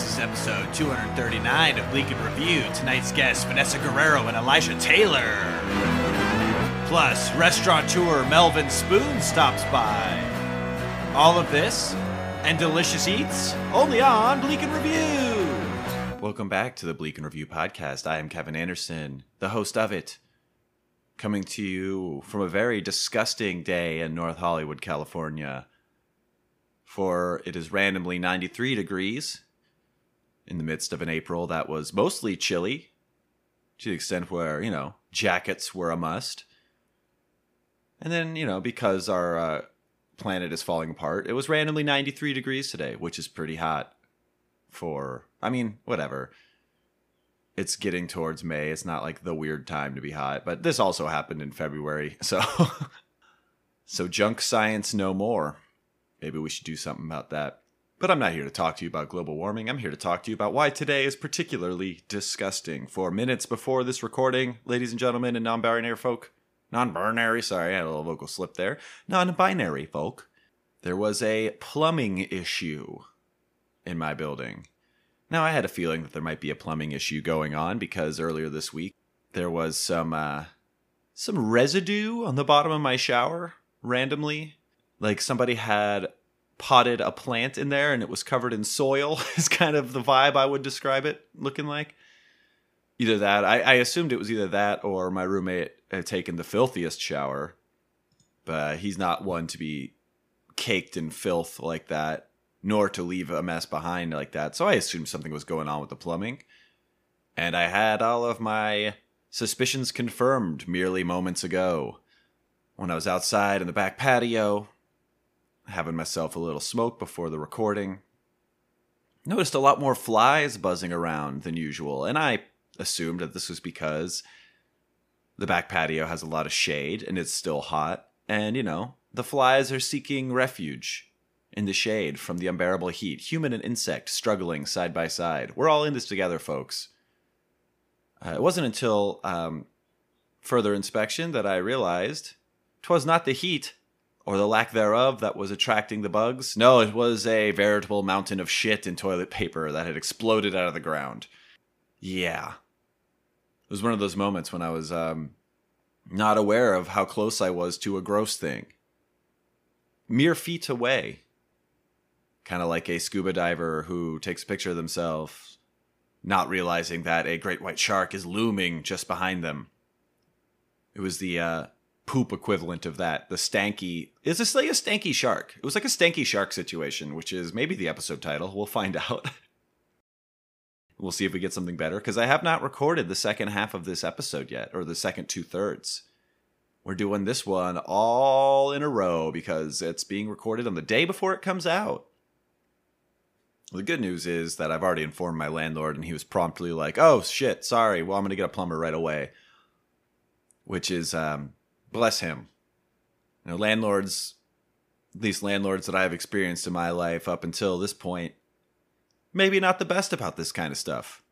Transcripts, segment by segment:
This is episode 239 of Bleak in Review. Tonight's guests, Vanessa Guerrero and Elijah Taylor. Plus, restaurateur Melvin Spoon stops by. All of this and delicious eats only on Bleak in Review. Welcome back to the Bleak in Review podcast. I am Kevin Anderson, the host of it, coming to you from a very disgusting day in North Hollywood, California. For it is randomly 93 degrees in the midst of an April that was mostly chilly, to the extent where, you know, jackets were a must. And then, you know, because our uh, planet is falling apart, it was randomly 93 degrees today, which is pretty hot for, I mean, whatever. It's getting towards May. It's not like the weird time to be hot, but this also happened in February. So, so junk science no more. Maybe we should do something about that. But I'm not here to talk to you about global warming. I'm here to talk to you about why today is particularly disgusting. For minutes before this recording, ladies and gentlemen, and non binary folk, non binary, sorry, I had a little vocal slip there, non binary folk, there was a plumbing issue in my building. Now, I had a feeling that there might be a plumbing issue going on because earlier this week there was some uh, some residue on the bottom of my shower randomly like somebody had potted a plant in there and it was covered in soil is kind of the vibe i would describe it looking like. Either that I, I assumed it was either that or my roommate had taken the filthiest shower but he's not one to be caked in filth like that nor to leave a mess behind like that. So i assumed something was going on with the plumbing. And i had all of my suspicions confirmed merely moments ago when i was outside in the back patio having myself a little smoke before the recording. Noticed a lot more flies buzzing around than usual, and I assumed that this was because the back patio has a lot of shade and it's still hot, and you know, the flies are seeking refuge in the shade from the unbearable heat. Human and insect struggling side by side. We're all in this together, folks. Uh, it wasn't until um, further inspection that I realized 'twas not the heat or the lack thereof that was attracting the bugs. No, it was a veritable mountain of shit and toilet paper that had exploded out of the ground. Yeah. It was one of those moments when I was um, not aware of how close I was to a gross thing. Mere feet away. Kind of like a scuba diver who takes a picture of themselves, not realizing that a great white shark is looming just behind them. It was the uh, poop equivalent of that. The stanky is this like a stanky shark? It was like a stanky shark situation, which is maybe the episode title. We'll find out. we'll see if we get something better because I have not recorded the second half of this episode yet, or the second two thirds. We're doing this one all in a row because it's being recorded on the day before it comes out. The good news is that I've already informed my landlord, and he was promptly like, "Oh shit, sorry. Well, I'm to get a plumber right away." Which is um, bless him. You know, landlords, at least landlords that I have experienced in my life up until this point, maybe not the best about this kind of stuff.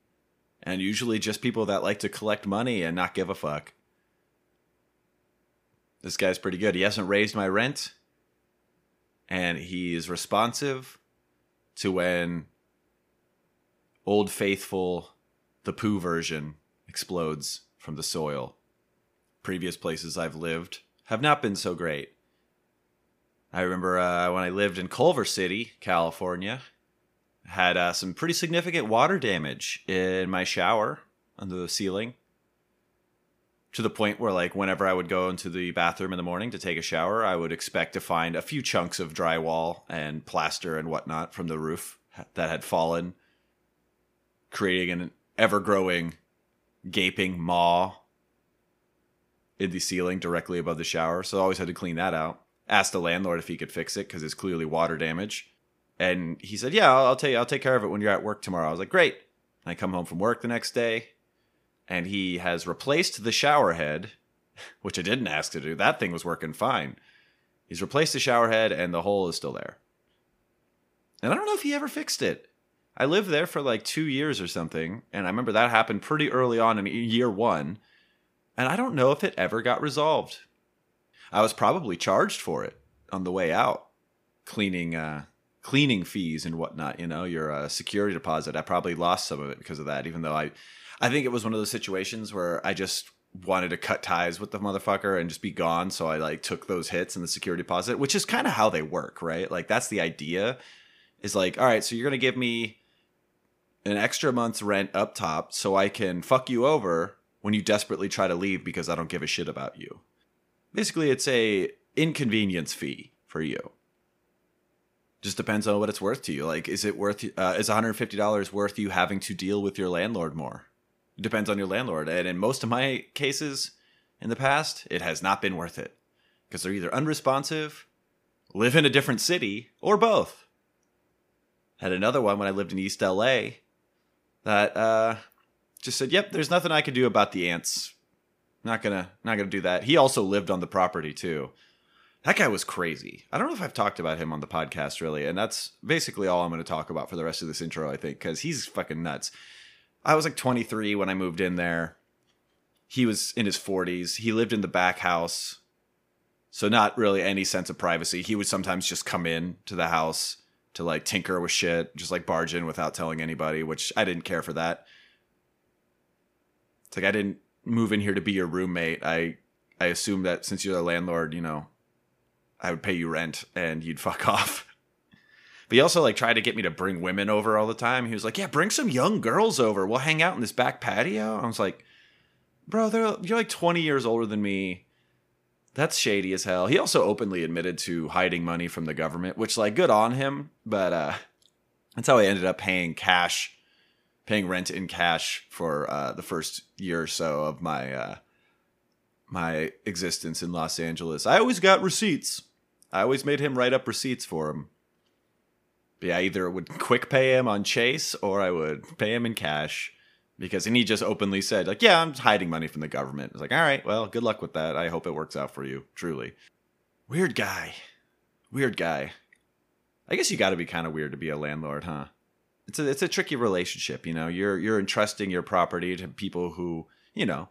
And usually just people that like to collect money and not give a fuck. This guy's pretty good. He hasn't raised my rent. And he's responsive to when Old Faithful, the poo version, explodes from the soil previous places I've lived have not been so great. I remember uh, when I lived in Culver City, California, had uh, some pretty significant water damage in my shower under the ceiling. To the point where, like, whenever I would go into the bathroom in the morning to take a shower, I would expect to find a few chunks of drywall and plaster and whatnot from the roof that had fallen, creating an ever growing, gaping maw in the ceiling directly above the shower, so I always had to clean that out. Asked the landlord if he could fix it because it's clearly water damage, and he said, "Yeah, I'll, I'll tell you, I'll take care of it when you're at work tomorrow." I was like, "Great." And I come home from work the next day, and he has replaced the shower head, which I didn't ask to do. That thing was working fine. He's replaced the shower head, and the hole is still there. And I don't know if he ever fixed it. I lived there for like two years or something, and I remember that happened pretty early on in year one and I don't know if it ever got resolved. I was probably charged for it on the way out, cleaning uh, cleaning fees and whatnot. You know, your uh, security deposit. I probably lost some of it because of that. Even though I, I think it was one of those situations where I just wanted to cut ties with the motherfucker and just be gone. So I like took those hits in the security deposit, which is kind of how they work, right? Like that's the idea. Is like, all right, so you're gonna give me an extra month's rent up top so I can fuck you over when you desperately try to leave because I don't give a shit about you. Basically, it's a inconvenience fee for you. Just depends on what it's worth to you. Like, is it worth? Uh, is one hundred fifty dollars worth you having to deal with your landlord more? It depends on your landlord, and in most of my cases in the past, it has not been worth it because they're either unresponsive, live in a different city, or both. Had another one when I lived in East LA that uh, just said, "Yep, there's nothing I can do about the ants. Not gonna, not gonna do that." He also lived on the property too. That guy was crazy. I don't know if I've talked about him on the podcast really, and that's basically all I'm going to talk about for the rest of this intro. I think because he's fucking nuts. I was like 23 when I moved in there. He was in his 40s. He lived in the back house, so not really any sense of privacy. He would sometimes just come in to the house to like tinker with shit, just like barge in without telling anybody, which I didn't care for that. It's like I didn't move in here to be your roommate. I I assumed that since you're the landlord, you know, I would pay you rent and you'd fuck off. But he also like tried to get me to bring women over all the time. He was like, "Yeah, bring some young girls over. We'll hang out in this back patio." I was like, "Bro, they're you're like 20 years older than me. That's shady as hell." He also openly admitted to hiding money from the government, which like good on him, but uh that's how I ended up paying cash paying rent in cash for uh, the first year or so of my uh, my existence in Los Angeles. I always got receipts. I always made him write up receipts for him. But yeah, either would quick pay him on Chase or I would pay him in cash because and he just openly said like, "Yeah, I'm hiding money from the government." I was like, "All right, well, good luck with that. I hope it works out for you." Truly, weird guy, weird guy. I guess you got to be kind of weird to be a landlord, huh? It's a it's a tricky relationship. You know, you're you're entrusting your property to people who you know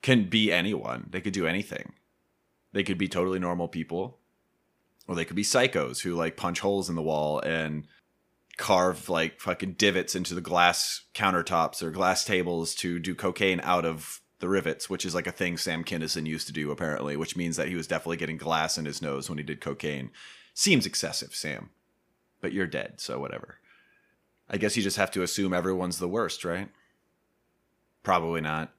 can be anyone. They could do anything. They could be totally normal people, or they could be psychos who like punch holes in the wall and carve like fucking divots into the glass countertops or glass tables to do cocaine out of the rivets, which is like a thing Sam Kinison used to do apparently, which means that he was definitely getting glass in his nose when he did cocaine. Seems excessive, Sam. But you're dead, so whatever. I guess you just have to assume everyone's the worst, right? Probably not.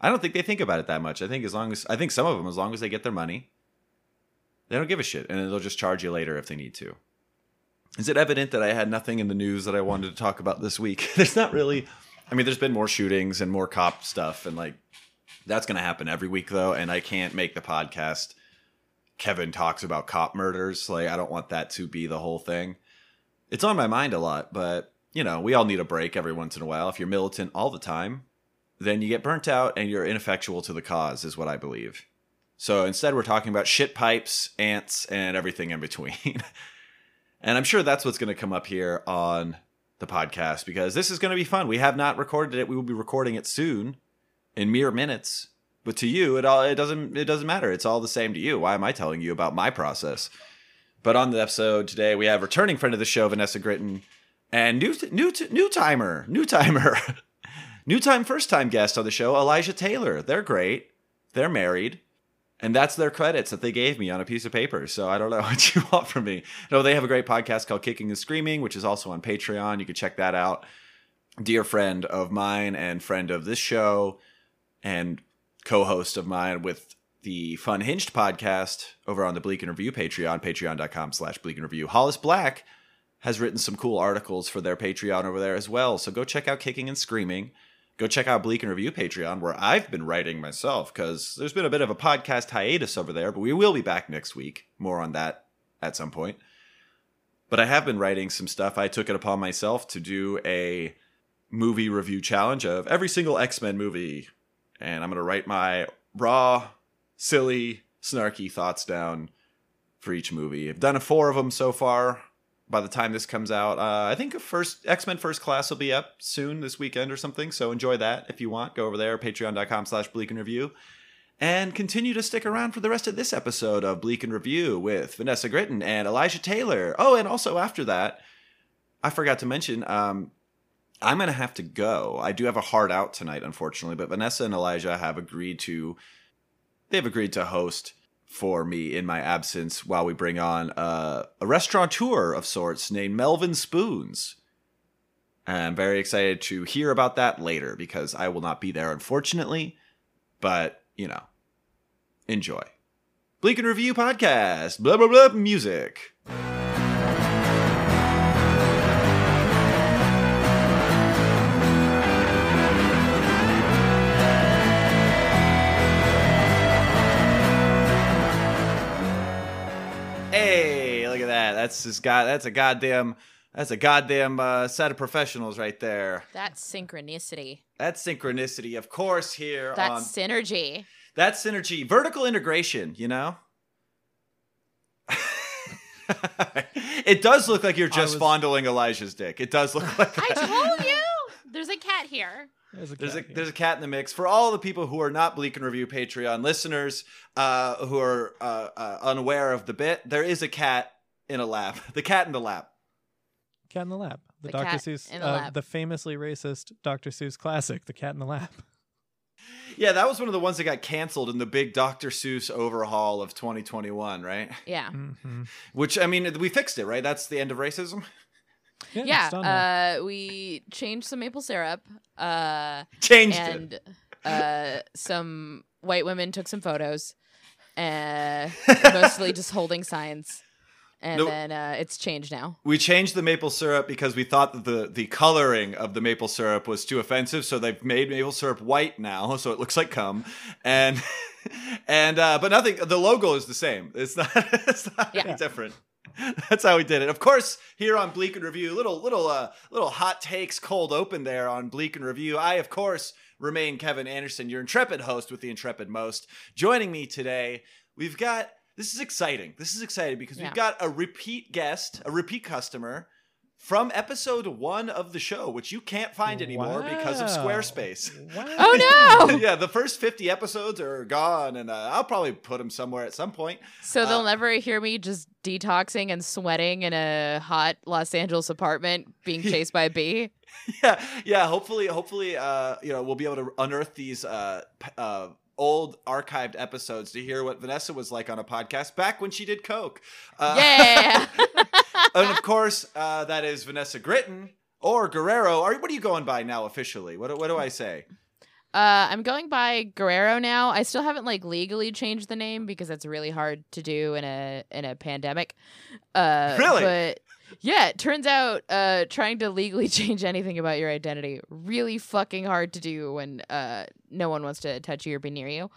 I don't think they think about it that much. I think as long as I think some of them, as long as they get their money, they don't give a shit, and they'll just charge you later if they need to. Is it evident that I had nothing in the news that I wanted to talk about this week? there's not really. I mean, there's been more shootings and more cop stuff, and like that's going to happen every week, though. And I can't make the podcast. Kevin talks about cop murders. Like, I don't want that to be the whole thing. It's on my mind a lot, but you know, we all need a break every once in a while. If you're militant all the time, then you get burnt out and you're ineffectual to the cause, is what I believe. So instead, we're talking about shit pipes, ants, and everything in between. and I'm sure that's what's going to come up here on the podcast because this is going to be fun. We have not recorded it. We will be recording it soon in mere minutes. But to you, it all it doesn't it doesn't matter. It's all the same to you. Why am I telling you about my process? But on the episode today, we have returning friend of the show, Vanessa Gritton, and new new new timer, new timer, new time first time guest on the show, Elijah Taylor. They're great. They're married. And that's their credits that they gave me on a piece of paper. So I don't know what you want from me. No, they have a great podcast called Kicking and Screaming, which is also on Patreon. You can check that out. Dear friend of mine and friend of this show and co-host of mine with the Fun Hinged podcast over on the Bleak in Review Patreon, patreon.com slash Bleak in Review. Hollis Black has written some cool articles for their Patreon over there as well. So go check out Kicking and Screaming. Go check out Bleak in Review Patreon, where I've been writing myself, because there's been a bit of a podcast hiatus over there, but we will be back next week. More on that at some point. But I have been writing some stuff. I took it upon myself to do a movie review challenge of every single X Men movie. And I'm going to write my raw, silly, snarky thoughts down for each movie. I've done four of them so far by the time this comes out. Uh, I think first X Men First Class will be up soon this weekend or something. So enjoy that if you want. Go over there, patreon.com slash bleak in review. And continue to stick around for the rest of this episode of Bleak in Review with Vanessa Gritton and Elijah Taylor. Oh, and also after that, I forgot to mention, um, I'm going to have to go. I do have a hard out tonight, unfortunately, but Vanessa and Elijah have agreed to they've agreed to host for me in my absence while we bring on uh, a restaurateur of sorts named Melvin Spoons. And I'm very excited to hear about that later because I will not be there, unfortunately. But, you know, enjoy. Bleak in Review Podcast, blah, blah, blah, music. That's just god that's a goddamn that's a goddamn uh, set of professionals right there. That's synchronicity. That's synchronicity, of course, here That's on synergy. That's synergy, vertical integration, you know? it does look like you're just was- fondling Elijah's dick. It does look like I that. told you. There's a cat here. There's a There's a cat there's a cat in the mix for all the people who are not Bleak in Review Patreon listeners uh, who are uh, uh, unaware of the bit. There is a cat in a lap. The cat in the lap. cat in the lab. The, The Dr. cat Seuss, in the uh, lab. the famously racist Dr. Seuss classic, The Cat in the Lab. Yeah, that was one of the ones that got canceled in the big Dr. Seuss overhaul of 2021, right? Yeah. hmm Which I mean, we fixed it, right? That's the end of racism. Yeah, Yeah. it's done now. Uh, we changed some maple syrup. Uh, Changed it. and uh, some white women took some photos. Uh, mostly just holding signs. And then uh, it's changed now. We changed the maple syrup because we thought that the, the coloring of the maple syrup was too offensive, so they've made maple syrup white now, so it looks like cum. And and uh, but nothing. The logo is the same. It's not. It's not Yeah. any different. That's how we did it. Of course, here on Bleak in Review, little little uh little hot takes cold open there on Bleak in Review. I of course remain Kevin Anderson, your intrepid host with the intrepid most. Joining me today, we've got this is exciting. This is exciting because Yeah. we've got a repeat guest, a repeat customer from episode one of the show, which you can't find anymore because of Squarespace. Wow. Oh, no. yeah, the first 50 episodes are gone, and uh, I'll probably put them somewhere at some point. So they'll Uh, never hear me just detoxing and sweating in a hot Los Angeles apartment being chased by a bee. yeah, yeah. Hopefully, hopefully, uh, you know, we'll be able to unearth these uh, uh, old archived episodes to hear what Vanessa was like on a podcast back when she did coke. Uh, Yeah. and of course, uh, that is Vanessa Gritton or Guerrero. Are, what are you going by now officially? What, do- what do I say? Uh, I'm going by Guerrero now. I still haven't like legally changed the name because that's really hard to do in a in a pandemic. Uh, Really? But yeah, it turns out uh, trying to legally change anything about your identity really fucking hard to do when uh, no one wants to touch you or be near you.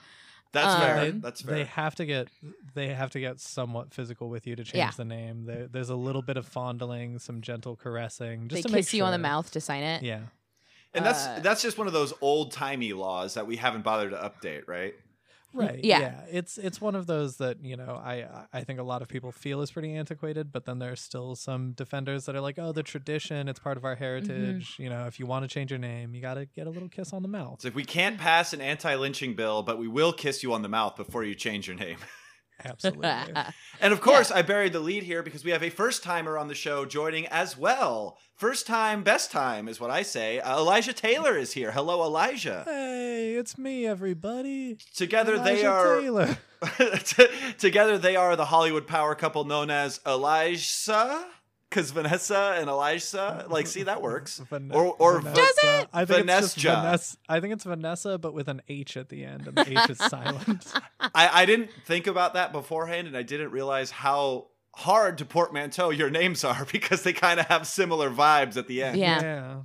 That's Um, fair. they, That's fair. they have to get they have to get somewhat physical with you to change Yeah. the name. There, there's a little bit of fondling, some gentle caressing, just they to make kiss you on the mouth to sign it. Yeah, and that's uh, that's just one of those old timey laws that we haven't bothered to update, right? Right. yeah. Yeah. it's it's one of those that you know I I think a lot of people feel is pretty antiquated, but then there's still some defenders that are like, oh, the tradition, it's part of our mm-hmm. heritage. You know, if you want to change your name, you got to get a little kiss on the mouth. It's like we can't pass an anti-lynching bill, but we will kiss you on the mouth before you change your name. Absolutely. And of course, I buried the lead here because we have a first timer on the show joining as well. First time, best time is what I say. Uh, Elijah Taylor is here. Hello, Elijah. hey, it's me, everybody. Together they are. Taylor. Together they are the Hollywood power couple known as Elijah. Because Vanessa and Elijah, like, see that works. Van- Or- or Vanessa. Does it? I think it's Vanessa. Vanessa. I think it's Vanessa, but with an H at the end, and the H is silent. I, I didn't think about that beforehand, and I didn't realize how hard to portmanteau your names are because they kind of have similar vibes at the end. Yeah.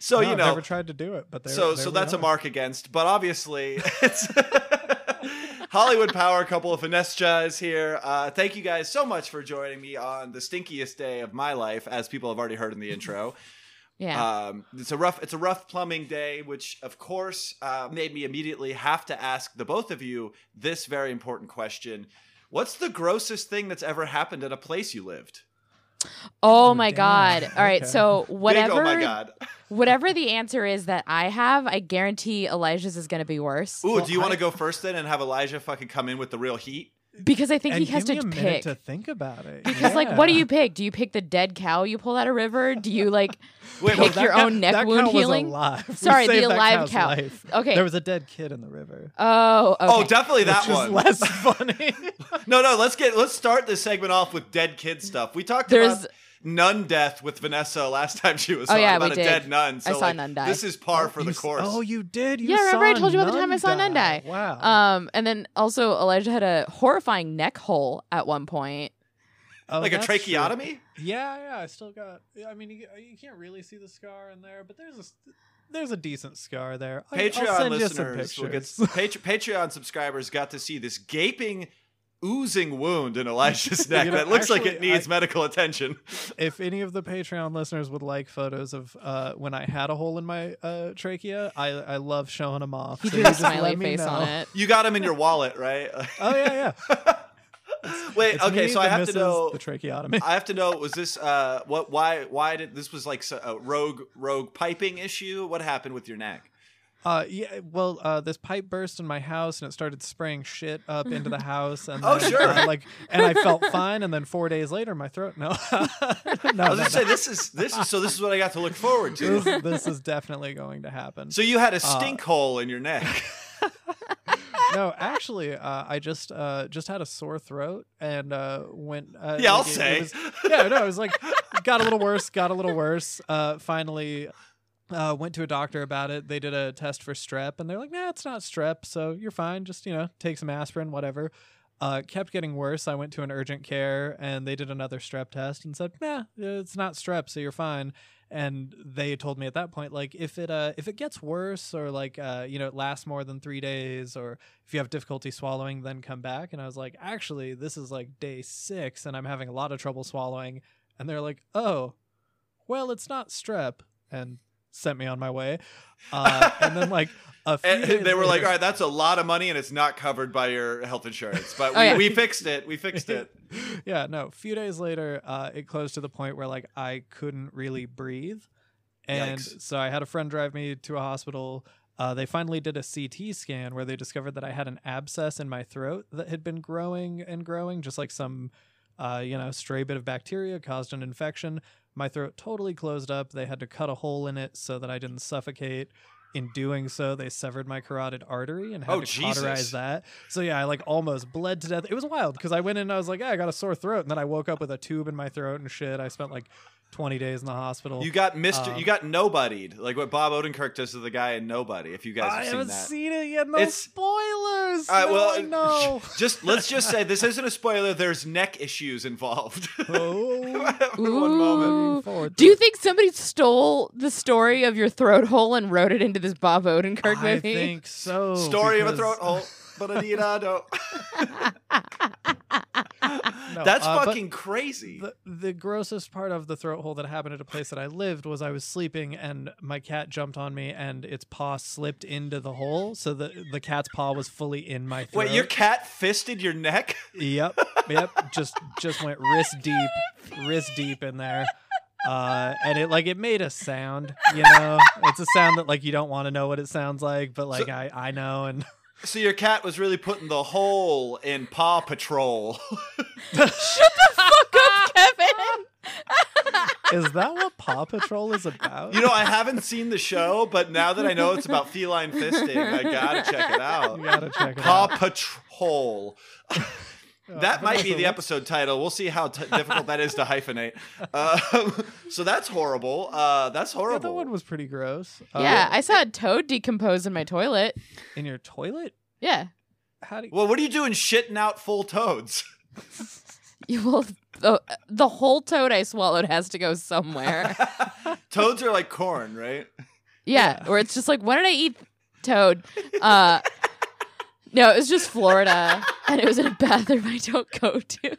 So No, you I've know, never tried to do it, but there, so there so we that's a mark against. But obviously, it's Hollywood power couple Vanessa is here. Uh, thank you guys so much for joining me on the stinkiest day of my life, as people have already heard in the intro. Yeah. Um, it's a rough it's a rough plumbing day, which of course uh, made me immediately have to ask the both of you this very important question: What's the grossest thing that's ever happened at a place you lived? Oh Oh, my damn. god. All right. Okay. So Big, whatever oh my god! whatever the answer is that I have, I guarantee Elijah's is going to be worse Ooh, Well, do you want to go first then and have Elijah fucking come in with the real heat? Because I think and he has give to a pick. to think about it. because like, what do you pick? Do you pick the dead cow you pulled out of river? Do you like Wait, pick well, your cow- own neck that wound cow was healing? alive. Sorry, the saved that alive cow. life. Okay. There was a dead kid in the river. Oh, okay. Oh, definitely that which one. is less funny. No, no, let's get let's start this segment off with dead kid stuff. We talked There's- about nun death with Vanessa last time she was Oh, on yeah, about we a did. dead nun. So I saw like, nun die. This is par for You the s- course. Oh, you did. You Yeah, remember I told you about the Nun time I saw Nun die? Wow. Um, and then also Elijah had a horrifying neck hole at one point. Oh, like a that's true. tracheotomy? Yeah, yeah. I still got. I mean, you, you can't really see the scar in there, but there's a s- there's a decent scar there. I- I'll Patreon send you some listeners will get. Patre- Patreon subscribers got to see this gaping, oozing wound in Elijah's You neck know, that looks like it needs I- medical attention. if any of the Patreon listeners would like photos of uh, when I had a hole in my uh, trachea, I I love showing them off. He So drew you a just smiley let me face on it. You got them in your wallet, right? Oh yeah, yeah. Wait, It's okay, me so I have to know. the tracheotomy. I have to know. Was this uh what? Why? Why did this was like a rogue rogue piping issue? What happened with your neck? Uh, yeah. Well, uh, this pipe burst in my house and it started spraying shit up into the house. And Oh, then, sure. uh, like, and I felt fine. And then four days later, my throat. No, no, I was no, gonna no. say this is this is so this is what I got to look forward to. This, this is definitely going to happen. So you had a Uh, stink hole in your neck. no, actually, uh, I just uh, just had a sore throat and uh, went. Uh, Yeah, I'll like, it- it say. was- yeah, no, it was like got a little worse, got a little worse. Uh, finally, uh, went to a doctor about it. They did a test for strep, and they're like, "Nah, it's not strep, so you're fine. Just you know, take some aspirin, whatever." Uh, kept getting worse. I went to an urgent care, and they did another strep test and said, "Nah, it's not strep, so you're fine." And they told me at that point, like, if it uh, if it gets worse or like uh, you know, it lasts more than three days, or if you have difficulty swallowing, then come back. And I was like, actually, this is like day six, and I'm having a lot of trouble swallowing. And they're like, oh, well, it's not strep, and sent me on my way. Uh, and then like a few And days they were like, "All right, that's a lot of money, and it's not covered by your health insurance." But we, Oh, yeah. we fixed it. We fixed it. yeah, no. A few days later, uh, it closed to the point where like I couldn't really breathe, and Yikes. so I had a friend drive me to a hospital. Uh, they finally did a CT scan where they discovered that I had an abscess in my throat that had been growing and growing, just like some, uh, you know, stray bit of bacteria caused an infection. My throat totally closed up. They had to cut a hole in it so that I didn't suffocate. In doing so, they severed my carotid artery and had Oh, to Jesus. cauterize that. So yeah, I like almost bled to death. It was wild because I went in and I was like, yeah, I got a sore throat, and then I woke up with a tube in my throat and shit. I spent like 20 days in the hospital. You got Mister. Um, you got nobodied, like what Bob Odenkirk does to the guy in Nobody. If you guys have I seen haven't that. seen it yet. No It's- spoilers. All right, no, well, I know. just let's just say this isn't a spoiler. There's neck issues involved. oh, For one moment. Ooh. forward Do you think somebody stole the story of your throat hole and wrote it into this Bob Odenkirk I movie? I think so. Story of a throat hole. But Anita, don't. No, That's uh, fucking crazy. The, the grossest part of the throat hole that happened at a place that I lived was I was sleeping and my cat jumped on me and its paw slipped into the hole, so the the cat's paw was fully in my throat. Wait, your cat fisted your neck? Yep, yep. Just just went wrist deep, wrist deep in there. Uh, and it like it made a sound, you know. It's a sound that like you don't want to know what it sounds like, but like I I know and So your cat was really putting the hole in Paw Patrol. Shut the fuck up, Kevin. is that what Paw Patrol is about? you know, I haven't seen the show, but now that I know it's about feline fisting, I gotta check it out. you gotta check it Paw out. Patrol. Uh, That might be the episode title. We'll see how t- difficult that is to hyphenate. Um, so that's horrible. Uh, that's Yeah, horrible. that one was pretty gross. yeah, Uh, I saw a toad decompose in my toilet. in your toilet. Yeah. How do you, well, what are you doing shitting out full toads? You will. The, the whole toad I swallowed has to go somewhere. toads are like corn, right? Yeah, where it's just like, why did I eat toad? Uh, no, it was just Florida, and it was in a bathroom I don't go to. It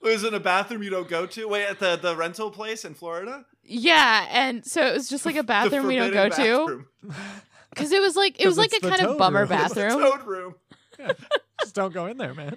was in a bathroom you don't go to. Wait, at the, the rental place in Florida? Yeah, and so it was just like a bathroom we don't go forbidden to because it was like it was like a kind of bummer room. It's the bathroom. toad room. just don't go in there, man.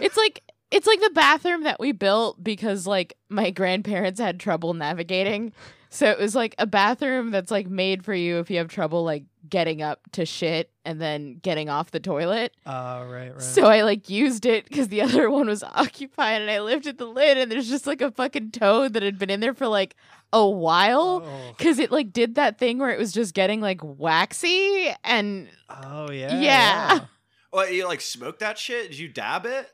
It's like it's like the bathroom that we built because like my grandparents had trouble navigating. So it was like a bathroom that's like made for you if you have trouble like getting up to shit and then getting off the toilet. Oh, right, right. So I like used it because the other one was occupied, and I lifted the lid, and there's just like a fucking toad that had been in there for like a while. oh. Cause it like did that thing where it was just getting like waxy and Oh, yeah. Yeah. Well, you like smoked that shit? Did you dab it?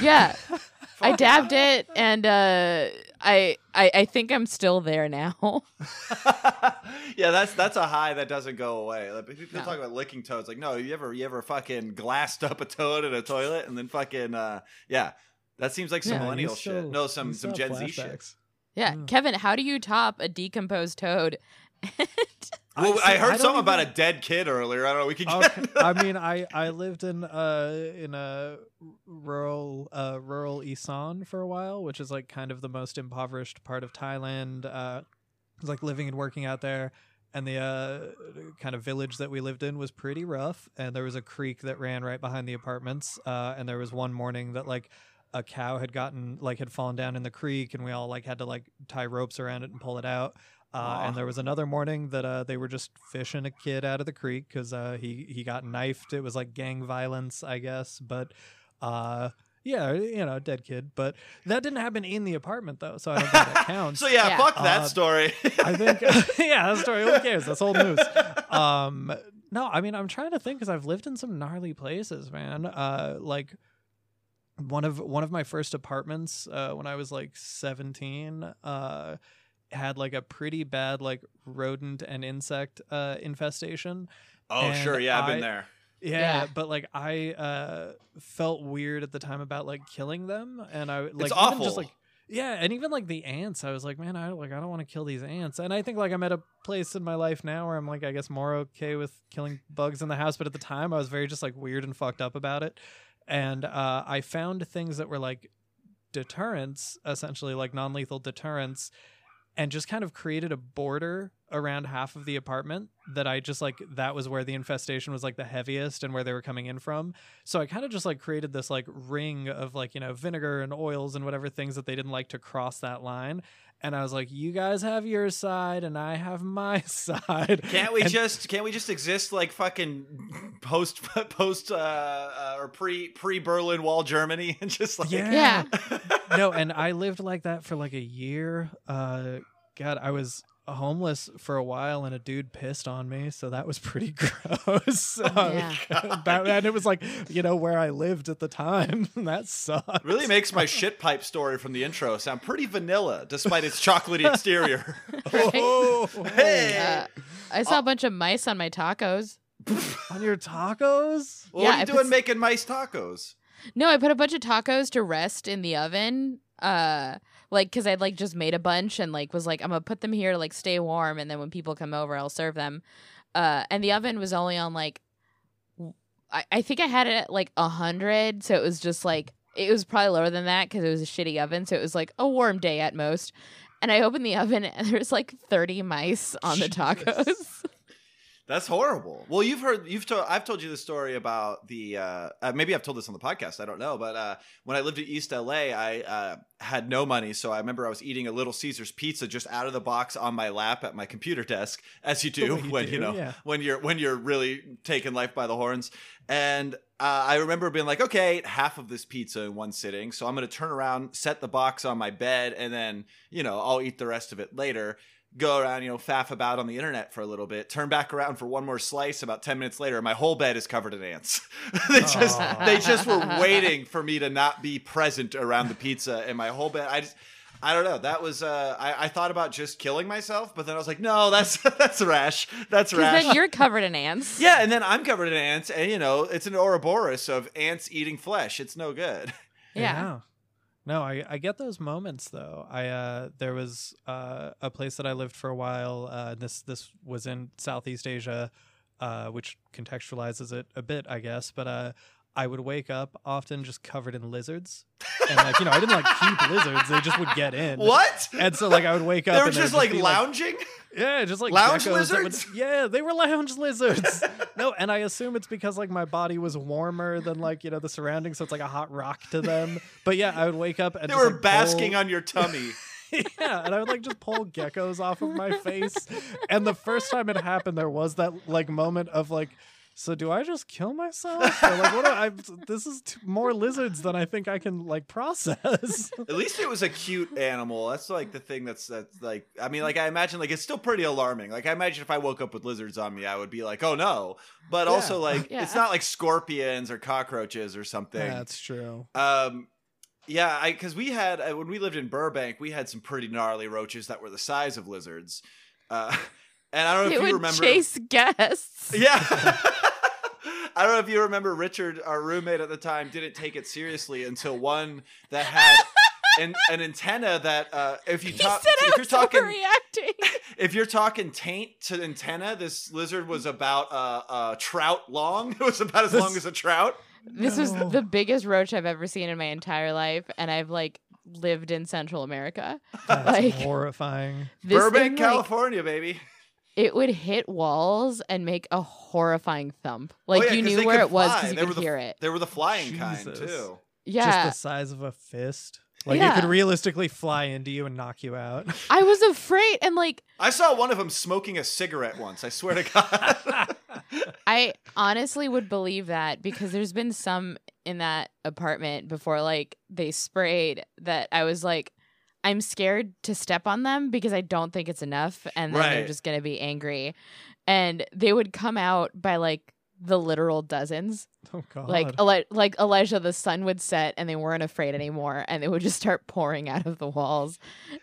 Yeah, I dabbed it and uh I I I think I'm still there now. yeah, that's that's a high that doesn't go away. Like, people No. talk about licking toads. Like, no, you ever you ever fucking glassed up a toad in a toilet and then fucking uh yeah. That seems like some Yeah, millennial still- shit. No, some some Gen have Z shit. flashbacks. Yeah, Mm. Kevin, how do you top a decomposed toad? Well, see, I heard don't something about a dead kid earlier. I don't know. We could get. Okay. I mean, I I lived in uh in a rural uh rural Isan for a while, which is like kind of the most impoverished part of Thailand. Uh, was like living and working out there, and the uh kind of village that we lived in was pretty rough. And there was a creek that ran right behind the apartments. Uh, and there was one morning that like a cow had gotten like had fallen down in the creek, and we all like had to like tie ropes around it and pull it out. Uh, and there was another morning that uh, they were just fishing a kid out of the creek because uh, he he got knifed. It was like gang violence, I guess. But uh, yeah, you know, dead kid. But that didn't happen in the apartment though, so I don't think that counts. so yeah, Yeah. fuck that Uh, story. I think yeah, that story. Who cares? That's old news. Um, no, I mean I'm trying to think because I've lived in some gnarly places, man. Uh, like one of one of my first apartments uh, when I was like 17 uh, had like a pretty bad like rodent and insect uh, infestation. oh and sure, yeah, I've been there. Yeah, Yeah. but like I uh, felt weird at the time about like killing them, and I like It's even awful. just like yeah, and even like the ants, I was like, man, I like I don't want to kill these ants. And I think like I'm at a place in my life now where I'm like, I guess more okay with killing bugs in the house. But at the time, I was very just like weird and fucked up about it. And uh, I found things that were like deterrents, essentially like non-lethal deterrents, and just kind of created a border around half of the apartment that I just like that was where the infestation was like the heaviest and where they were coming in from. So I kind of just like created this like ring of like, you know, vinegar and oils and whatever things that they didn't like to cross that line. And I was like, you guys have your side and I have my side. Can't we And- just can't we just exist like fucking post post uh, uh or pre pre Berlin Wall Germany and just like Yeah. Yeah. no, and I lived like that for like a year. Uh God, I was homeless for a while and a dude pissed on me, so that was pretty gross. Yeah. That- and it was like, you know, where I lived at the time. that sucked. really makes my shit pipe story from the intro sound pretty vanilla despite its chocolatey exterior. Oh, Hey. Uh, I saw a bunch of mice on my tacos. on your tacos? Well, Yeah, what are you I doing put making mice tacos? No, I put a bunch of tacos to rest in the oven. Uh like cuz I'd like just made a bunch and like was like I'm to put them here to like stay warm and then when people come over I'll serve them. Uh and the oven was only on like I, I think I had it at like 100, so it was just like it was probably lower than that cuz it was a shitty oven, so it was like a warm day at most. And I opened the oven and there's like 30 mice on the tacos. That's horrible. Well, you've heard you've told I've told you the story about the uh, uh, maybe I've told this on the podcast. I don't know, but uh, when I lived in East LA, I uh, had no money, so I remember I was eating a Little Caesars pizza just out of the box on my lap at my computer desk, as you do you when you know yeah. when you're when you're really taking life by the horns. And uh, I remember being like, okay, I ate half of this pizza in one sitting, so I'm going to turn around, set the box on my bed, and then you know I'll eat the rest of it later go around, you know, faff about on the internet for a little bit, turn back around for one more slice. About ten minutes later, my whole bed is covered in ants. they just Aw. they just were waiting for me to not be present around the pizza, and my whole bed. I just. I don't know. That was uh, I, I thought about just killing myself, but then I was like, no, that's that's rash. That's rash. then you're covered in ants. yeah, and then I'm covered in ants, and you know, it's an Ouroboros of ants eating flesh. It's no good. Yeah. No, I, I get those moments though. I uh there was uh a place that I lived for a while. Uh this this was in Southeast Asia, uh, which contextualizes it a bit, I guess. But uh I would wake up often just covered in lizards. And like, you know, I didn't like keep lizards, they just would get in. What? And so like I would wake up They were and just like lounging. Yeah, just like Lounge geckos would- yeah, they were lounge lizards. no, and I assume it's because like my body was warmer than like you know the surroundings, so it's like a hot rock to them. But yeah, I would wake up and They just, were like, basking pull- on your tummy. yeah, and I would like just pull geckos off of my face. And the first time it happened, there was that like moment of like, so do I just kill myself? Or, like, what? Do I, this is t- more lizards than I think I can like process. At least it was a cute animal. That's like the thing that's that's like I mean, like I imagine like it's still pretty alarming. Like I imagine if I woke up with lizards on me, I would be like, oh no. But Yeah. also like Yeah. it's not like scorpions or cockroaches or something. That's true. Um, yeah, I because we had uh, when we lived in Burbank, we had some pretty gnarly roaches that were the size of lizards. Uh, and I don't know it if you would remember. chase guests. Yeah. I don't know if you remember Richard, our roommate at the time, didn't take it seriously until one that had an, an antenna that uh, if you He talk said if I you're talking overreacting. if you're talking taint to antenna, this lizard was about uh, a trout long. It was about as long as a trout. This was the biggest roach I've ever seen in my entire life, and I've like lived in Central America. That's Like- horrifying. Burbank, thing, like, California, baby. It would hit walls and make a horrifying thump. Oh, like Oh, yeah, you 'cause knew where could it was because you They could were the- hear it. They were the flying kind too. Yeah, Just the size of a fist. Like Yeah. it could realistically fly into you and knock you out. I was afraid, and like I saw one of them smoking a cigarette once. I swear to God. I honestly would believe that because there's been some in that apartment before, like they sprayed that I was like, I'm scared to step on them because I don't think it's enough, and then they're just gonna be angry, and they would come out by like the literal dozens. oh god. Like Eli- like Elijah, the sun would set, and they weren't afraid anymore, and they would just start pouring out of the walls.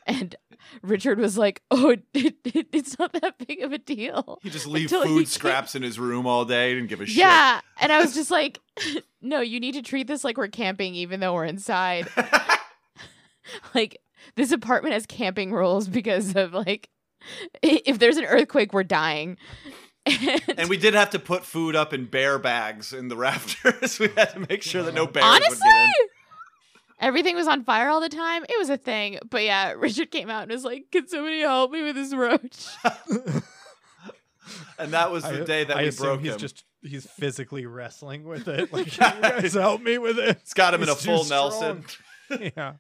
And Richard was like, "Oh, it, it, it's not that big of a deal." he just leave Until he food came- scraps in his room all day. Didn't give a shit. Yeah, and I was just like, "No, you need to treat this like we're camping, even though we're inside. like this apartment has camping rules because of like, if there's an earthquake, we're dying." And, And we did have to put food up in bear bags in the rafters. we had to make sure that no bears would honestly, get in. everything was on fire all the time. It was a thing. But yeah, Richard came out and was like, "Can somebody help me with this roach?" And that was the I- day that I we assume broke he's him. just he's physically wrestling with it. Like, can you guys help me with it? it's got him in a full strong. Nelson. yeah.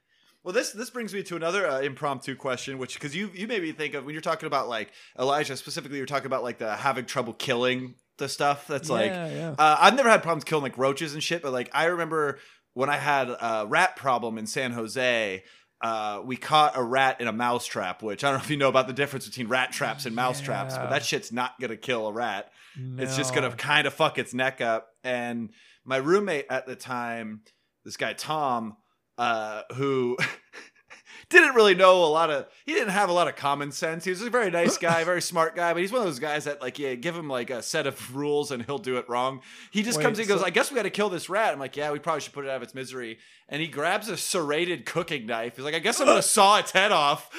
Well, this this brings me to another uh, impromptu question, which because you you made me think of when you're talking about like Elijah specifically, you're talking about like the having trouble killing the stuff. That's like yeah, yeah. Uh, I've never had problems killing like roaches and shit, but like I remember when I had a rat problem in San Jose. Uh, we caught a rat in a mouse trap, which I don't know if you know about the difference between rat traps and mouse traps, but that shit's not gonna kill a rat. It's just gonna kind of fuck its neck up. And my roommate at the time, this guy Tom, uh, who didn't really know a lot of, he didn't have a lot of common sense. He was a very nice guy, very smart guy, but he's one of those guys that like, yeah, give him like a set of rules and he'll do it wrong. He just Wait, comes in and goes, I guess we got to kill this rat. I'm like, yeah, we probably should put it out of its misery. And he grabs a serrated cooking knife. He's like, I guess I'm gonna saw its head off.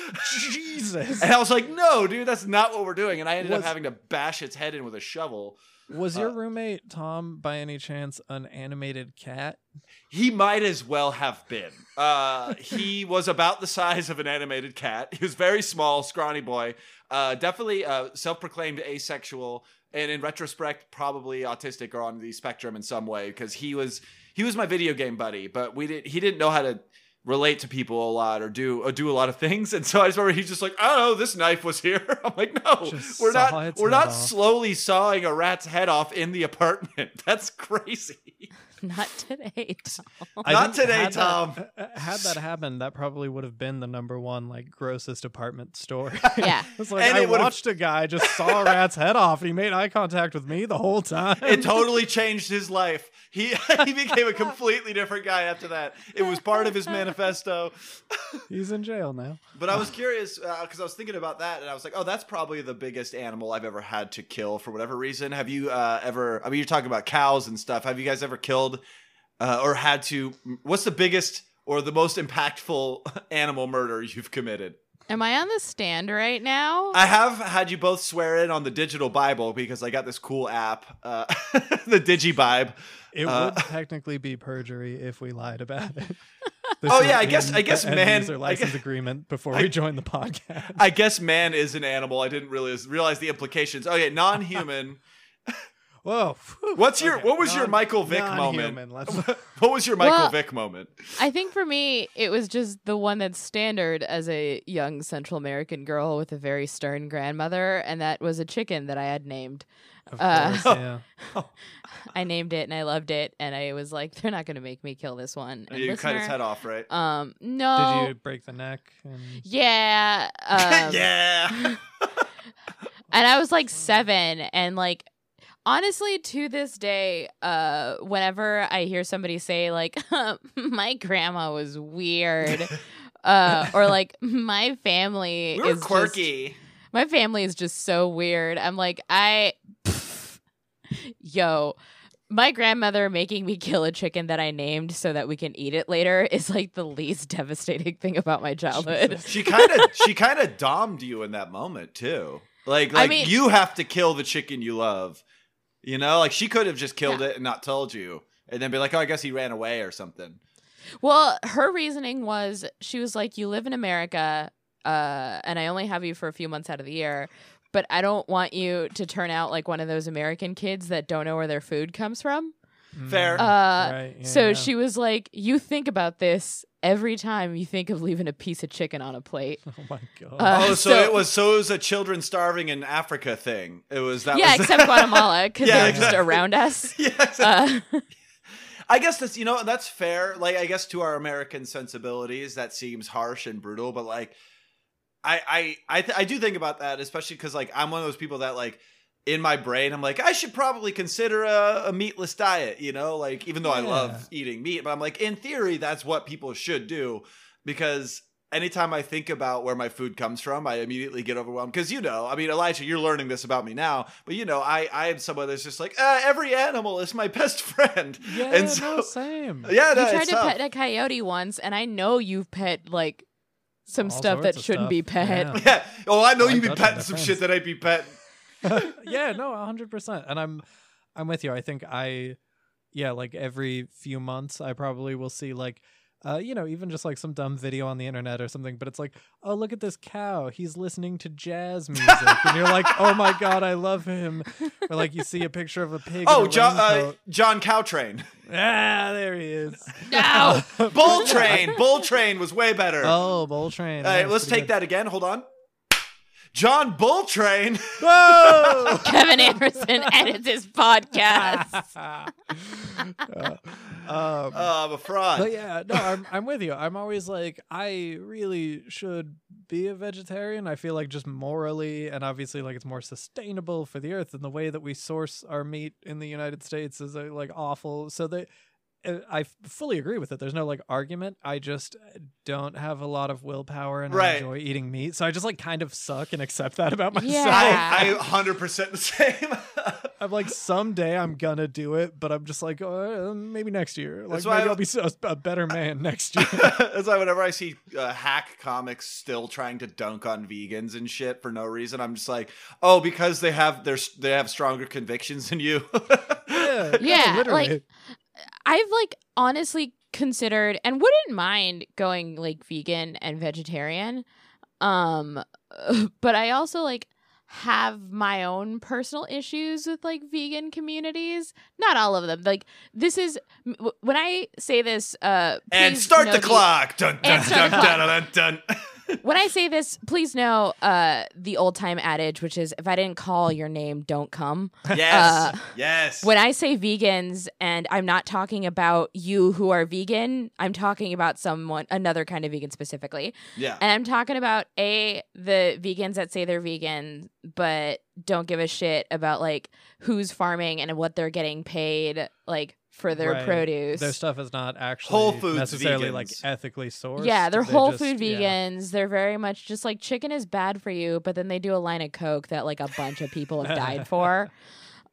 Jesus. And I was like, no, dude, that's not what we're doing. And I ended Was- up having to bash its head in with a shovel. Was your Uh, roommate Tom by any chance an animated cat? He might as well have been. Uh, he was about the size of an animated cat. He was very small, scrawny boy. Uh, definitely uh, self-proclaimed asexual, and in retrospect, probably autistic or on the spectrum in some way because he was he was my video game buddy, but we didn't. He didn't know how to relate to people a lot or do or do a lot of things. And so I just remember he's just like, oh, this knife was here. I'm like, no, Just we're not we're not off." slowly sawing a rat's head off in the apartment. That's crazy. Not today. Tom. Not today, had Tom. uh, had that happened, that probably would have been the number one like grossest apartment store. Yeah. it's like And I it watched a guy just saw a rat's head off. and He made eye contact with me the whole time. it totally changed his life. He he became a completely different guy after that. It was part of his manifesto. He's in jail now. But I was curious because I was thinking about that, and I was like, "Oh, that's probably the biggest animal I've ever had to kill for whatever reason." Have you uh, ever? I mean, you're talking about cows and stuff. Have you guys ever killed uh, or had to? What's the biggest or the most impactful animal murder you've committed? Am I on the stand right now? I have had you both swear in on the digital Bible because I got this cool app, uh, the DigiBibe. It Uh, would technically be perjury if we lied about it. Oh, yeah, I guess- I guess man- user license guess- agreement before I- we joined the podcast. I guess man is an animal. I didn't really realize the implications. Okay, non-human. Whoa. What's your Okay, what was your Michael Vick moment? What was your Michael Well- Vick moment? I think for me, it was just the one that's standard as a young Central American girl with a very stern grandmother, and that was a chicken that I had named. Of Uh, course, yeah. I named it and I loved it, and I was like, they're not going to make me kill this one. And you cut his listener, head off, right? Um, no. Did you break the neck? And... Yeah. Um, yeah. and I was like seven, and like honestly, to this day, uh, whenever I hear somebody say like, "My grandma was weird," uh, or like, "My family we is just- quirky. my family is just so weird," I'm like, I, yo. My grandmother making me kill a chicken that I named so that we can eat it later is like the least devastating thing about my childhood. She kind of she kind of domed you in that moment too. Like I like mean- you have to kill the chicken you love. You know, like she could have just killed it and not told you, and then be like, "Oh, I guess he ran away or something." Well, her reasoning was she was like, "You live in America, uh, and I only have you for a few months out of the year, but I don't want you to turn out like one of those American kids that don't know where their food comes from." Fair. Uh, Right, yeah, so yeah. she was like, "You think about this every time you think of leaving a piece of chicken on a plate." Oh my god. Uh, oh, so, so- it was so it was a children starving in Africa thing. It was that. yeah, was except Guatemala because Yeah, they were just around us. yeah, exactly. Uh, I guess that's you know that's fair. Like I guess to our American sensibilities, that seems harsh and brutal. But like, I I I, th- I do think about that, especially because like I'm one of those people that like in my brain I'm like I should probably consider a, a meatless diet. You know, like even though I love eating meat, but I'm like in theory that's what people should do because. Anytime I think about where my food comes from, I immediately get overwhelmed. Because you know, I mean, Elijah, you're learning this about me now, but you know, I I am someone that's just like, uh, every animal is my best friend. yeah, and no, so- same. Yeah, no, you tried to tough. pet a coyote once, and I know you've pet like some All stuff that shouldn't be pet. yeah. Yeah. Oh, I know Why you've been petting some friends? shit that I'd be petting. yeah, no, hundred percent. And I'm I'm with you. I think I yeah, like every few months I probably will see like uh, you know, even just like some dumb video on the internet or something, but it's like, oh, look at this cow. He's listening to jazz music. and you're like, oh my God, I love him. Or like you see a picture of a pig. Oh, a John, uh. John Cowtrain. ah, there he is. No. Bull Train. Bull Train was way better. Oh, Bull Train. All right, Nice, let's pretty take that again. Hold on. John Bull Train. Whoa! Kevin Anderson edits his podcast. Uh, um, Oh, I'm a fraud. But yeah, no, I'm I'm with you. I'm always like, I really should be a vegetarian. I feel like just morally and obviously like it's more sustainable for the earth and the way that we source our meat in the United States is uh, like awful. So they I f- fully agree with it. There's no like argument. I just don't have a lot of willpower and I enjoy eating meat. So I just like kind of suck and accept that about myself. Yeah. I, I 100% the same. I'm like, someday I'm gonna do it, but I'm just like, uh, maybe next year. Like, That's why maybe I- I'll be a better man next year. That's why whenever I see uh, hack comics still trying to dunk on vegans and shit for no reason, I'm just like, oh, because they have their they have stronger convictions than you. yeah, no, Yeah, literally. like- I've like honestly considered and wouldn't mind going like vegan and vegetarian. Um but I also like have my own personal issues with like vegan communities. Not all of them. Like this is when I say this uh and start the clock. Dun dun dun, dun dun dun. When I say this, please know uh the old time adage which is if I didn't call your name, don't come. Yes. Uh, yes. When I say vegans, and I'm not talking about you who are vegan, I'm talking about someone, another kind of vegan specifically. yeah. And I'm talking about A, the vegans that say they're vegan, but don't give a shit about like who's farming and what they're getting paid, like for their Right. produce. Their stuff is not actually Whole Foods necessarily like ethically sourced. yeah, they're whole just- food yeah. vegans. They're very much just like chicken is bad for you, but then they do a line of coke that like a bunch of people have died for.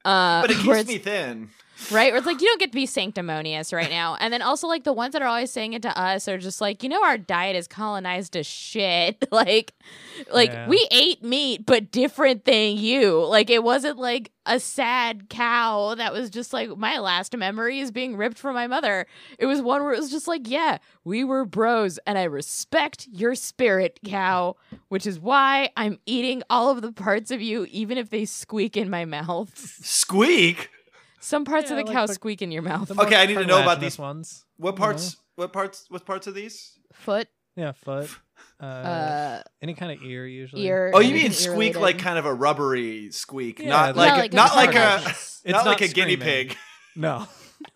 Uh, but it where keeps me thin. Right? Where it's like you don't get to be sanctimonious right now. And then also like the ones that are always saying it to us are just like, you know, our diet is colonized to shit. like, like Yeah. we ate meat, but different than you. Like it wasn't like a sad cow that was just like my last memory is being ripped from my mother. It was one where it was just like, yeah, we were bros, and I respect your spirit, cow, which is why I'm eating all of the parts of you, even if they squeak in my mouth. Squeak. Some parts Yeah, of the like cow the- squeak in your mouth. Okay, I need to know about these- ones. What you parts? know? What parts? What parts of these? Foot, Yeah, foot. Uh, uh, any kind of ear usually. ear. Oh, you mean squeak ear-related. like kind of a rubbery squeak, Yeah, not the- like Not a, like a not like a cartilaginous. It's not not like a guinea pig. No.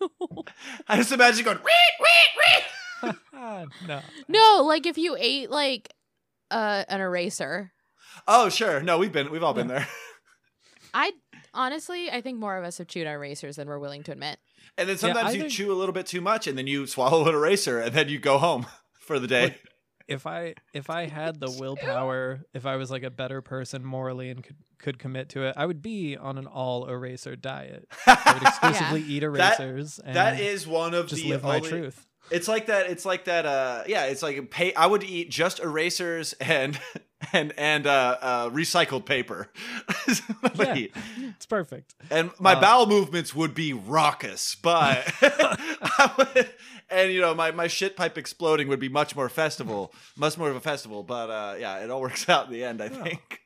I just imagine going. "Wee, wee, wee." No. No, like if you ate like uh, an eraser. Oh sure, no, we've been we've all been there. I honestly, I think more of us have chewed on erasers than we're willing to admit. And then sometimes I you think- chew a little bit too much, and then you swallow an eraser, and then you go home for the day. Like, If I if I had the willpower, if I was like a better person morally and could could commit to it, I would be on an all eraser diet. I would exclusively eat erasers and that is one of just the live my truth. It's like that. It's like that. Uh, yeah, it's like pay. I would eat just erasers and and and uh, uh recycled paper. I Yeah. It's perfect. And my Uh, bowel movements would be raucous, but would, and you know my my shit pipe exploding would be much more festival, much more of a festival. But uh, yeah, it all works out in the end. I Yeah. think.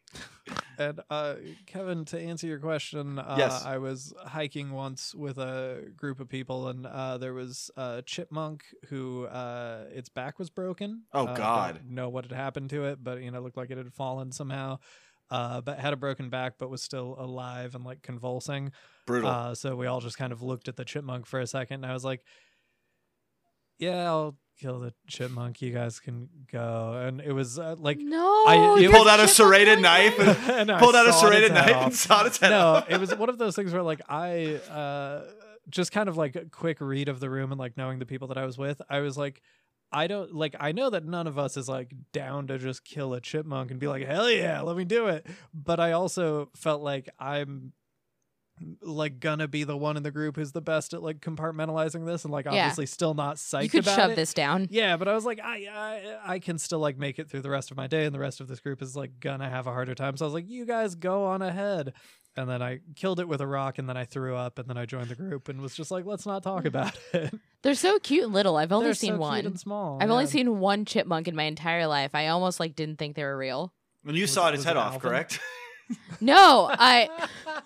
And uh, Kevin, to answer your question, uh, Yes. I was hiking once with a group of people, and uh, there was a chipmunk who uh, its back was broken. Oh, Uh, God. Don't know what had happened to it, but you know, looked like it had fallen somehow. Uh, but had a broken back, but was still alive and like convulsing. Brutal. Uh, so we all just kind of looked at the chipmunk for a second, and I was like, "Yeah, I'll kill the chipmunk. You guys can go." And it was uh, like No, I- you're pulled out a serrated knife that? and and I pulled out a serrated knife off. and sawed its head no, off. it was one of those things where like I uh just kind of like a quick read of the room and like knowing the people that I was with, I was like I don't like I know that none of us is like down to just kill a chipmunk and be like, "Hell yeah, let me do it." But I also felt like I'm like gonna be the one in the group who's the best at like compartmentalizing this and like Yeah. obviously still not psyched You could about shove it. this down. Yeah, but I was like, I, I I can still like make it through the rest of my day, and the rest of this group is like gonna have a harder time. So I was like, you guys go on ahead. And then I killed it with a rock, and then I threw up, and then I joined the group and was just like, let's not talk mm-hmm. about it. They're so cute and little. I've only They're seen so cute one. and small. I've only seen one chipmunk in my entire life. I almost like didn't think they were real. When you Was sawed it- his was head off, Alvin? correct? No, I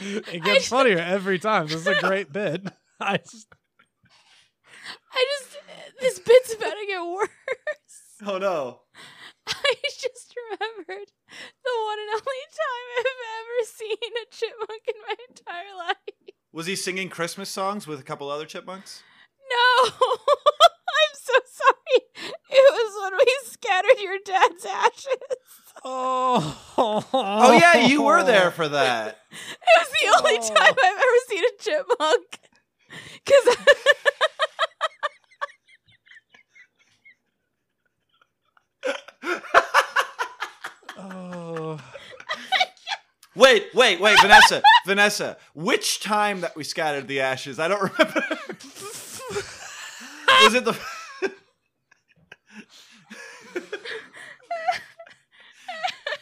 it gets funnier every time. This is a great bit. I just, I just this bit's about to get worse. oh no. I just remembered the one and only time I've ever seen a chipmunk in my entire life. Was he singing Christmas songs with a couple other chipmunks? No, I'm so sorry. It was when we scattered your dad's ashes. oh, Oh yeah, you were there for that. It was the only Oh. time I've ever seen a chipmunk. Cause Oh, Wait, wait, wait, Vanessa, Vanessa. Which time that we scattered the ashes? I don't remember. Was it the?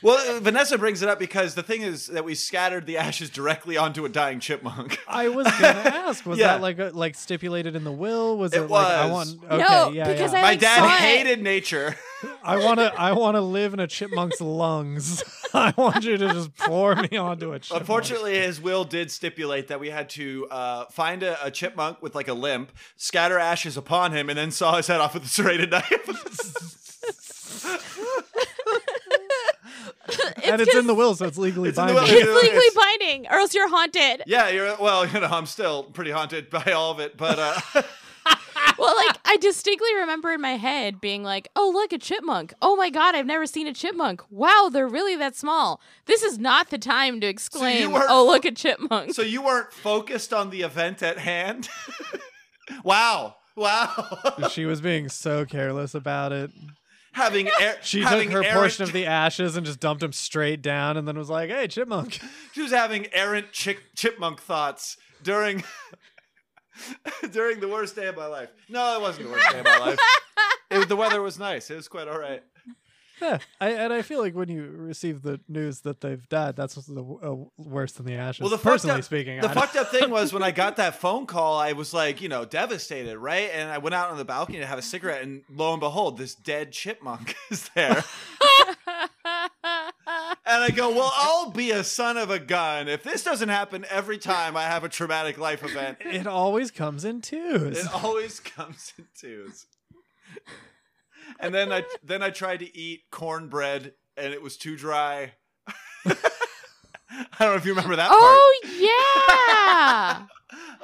well, uh, Vanessa brings it up because the thing is that we scattered the ashes directly onto a dying chipmunk. I was gonna ask. Was Yeah. that like a, like stipulated in the will? Was it, It like I want? Okay, No, yeah, because yeah. I My like, dad saw it. hated nature. I want to. I want to live in a chipmunk's lungs. I want you to just pour me onto a chipmunk. Unfortunately, his will did stipulate that we had to uh, find a, a chipmunk with like a limp, scatter ashes upon him, and then saw his head off with a serrated knife. and it's in the will, so it's legally It's binding. will. It's legally It's- binding, or else you're haunted. yeah, you're well. You know, I'm still pretty haunted by all of it, but uh, Well, like I distinctly remember in my head being like, "Oh, look, a chipmunk! Oh my god, I've never seen a chipmunk! Wow, they're really that small. This is not the time to exclaim, weren't- oh, look, a chipmunk!" so you weren't focused on the event at hand. wow, wow. she was being so careless about it. having air, She having took her errant- portion of the ashes and just dumped them straight down, and then was like, "Hey, chipmunk." She was having errant chick, chipmunk thoughts during during the worst day of my life. No, it wasn't the worst day of my life. It, the weather was nice. It was quite all right. Yeah, I, and I feel like when you receive the news that they've died, that's the uh, worse than the ashes. Well, the fucked personally up, speaking, the I fucked up thing was when I got that phone call, I was like, you know, devastated, right? And I went out on the balcony to have a cigarette, and lo and behold, this dead chipmunk is there. And I go, well, I'll be a son of a gun. If this doesn't happen every time I have a traumatic life event, It always comes in twos. it always comes in twos. And then I then I tried to eat cornbread and it was too dry. I don't know if you remember that part. Oh yeah.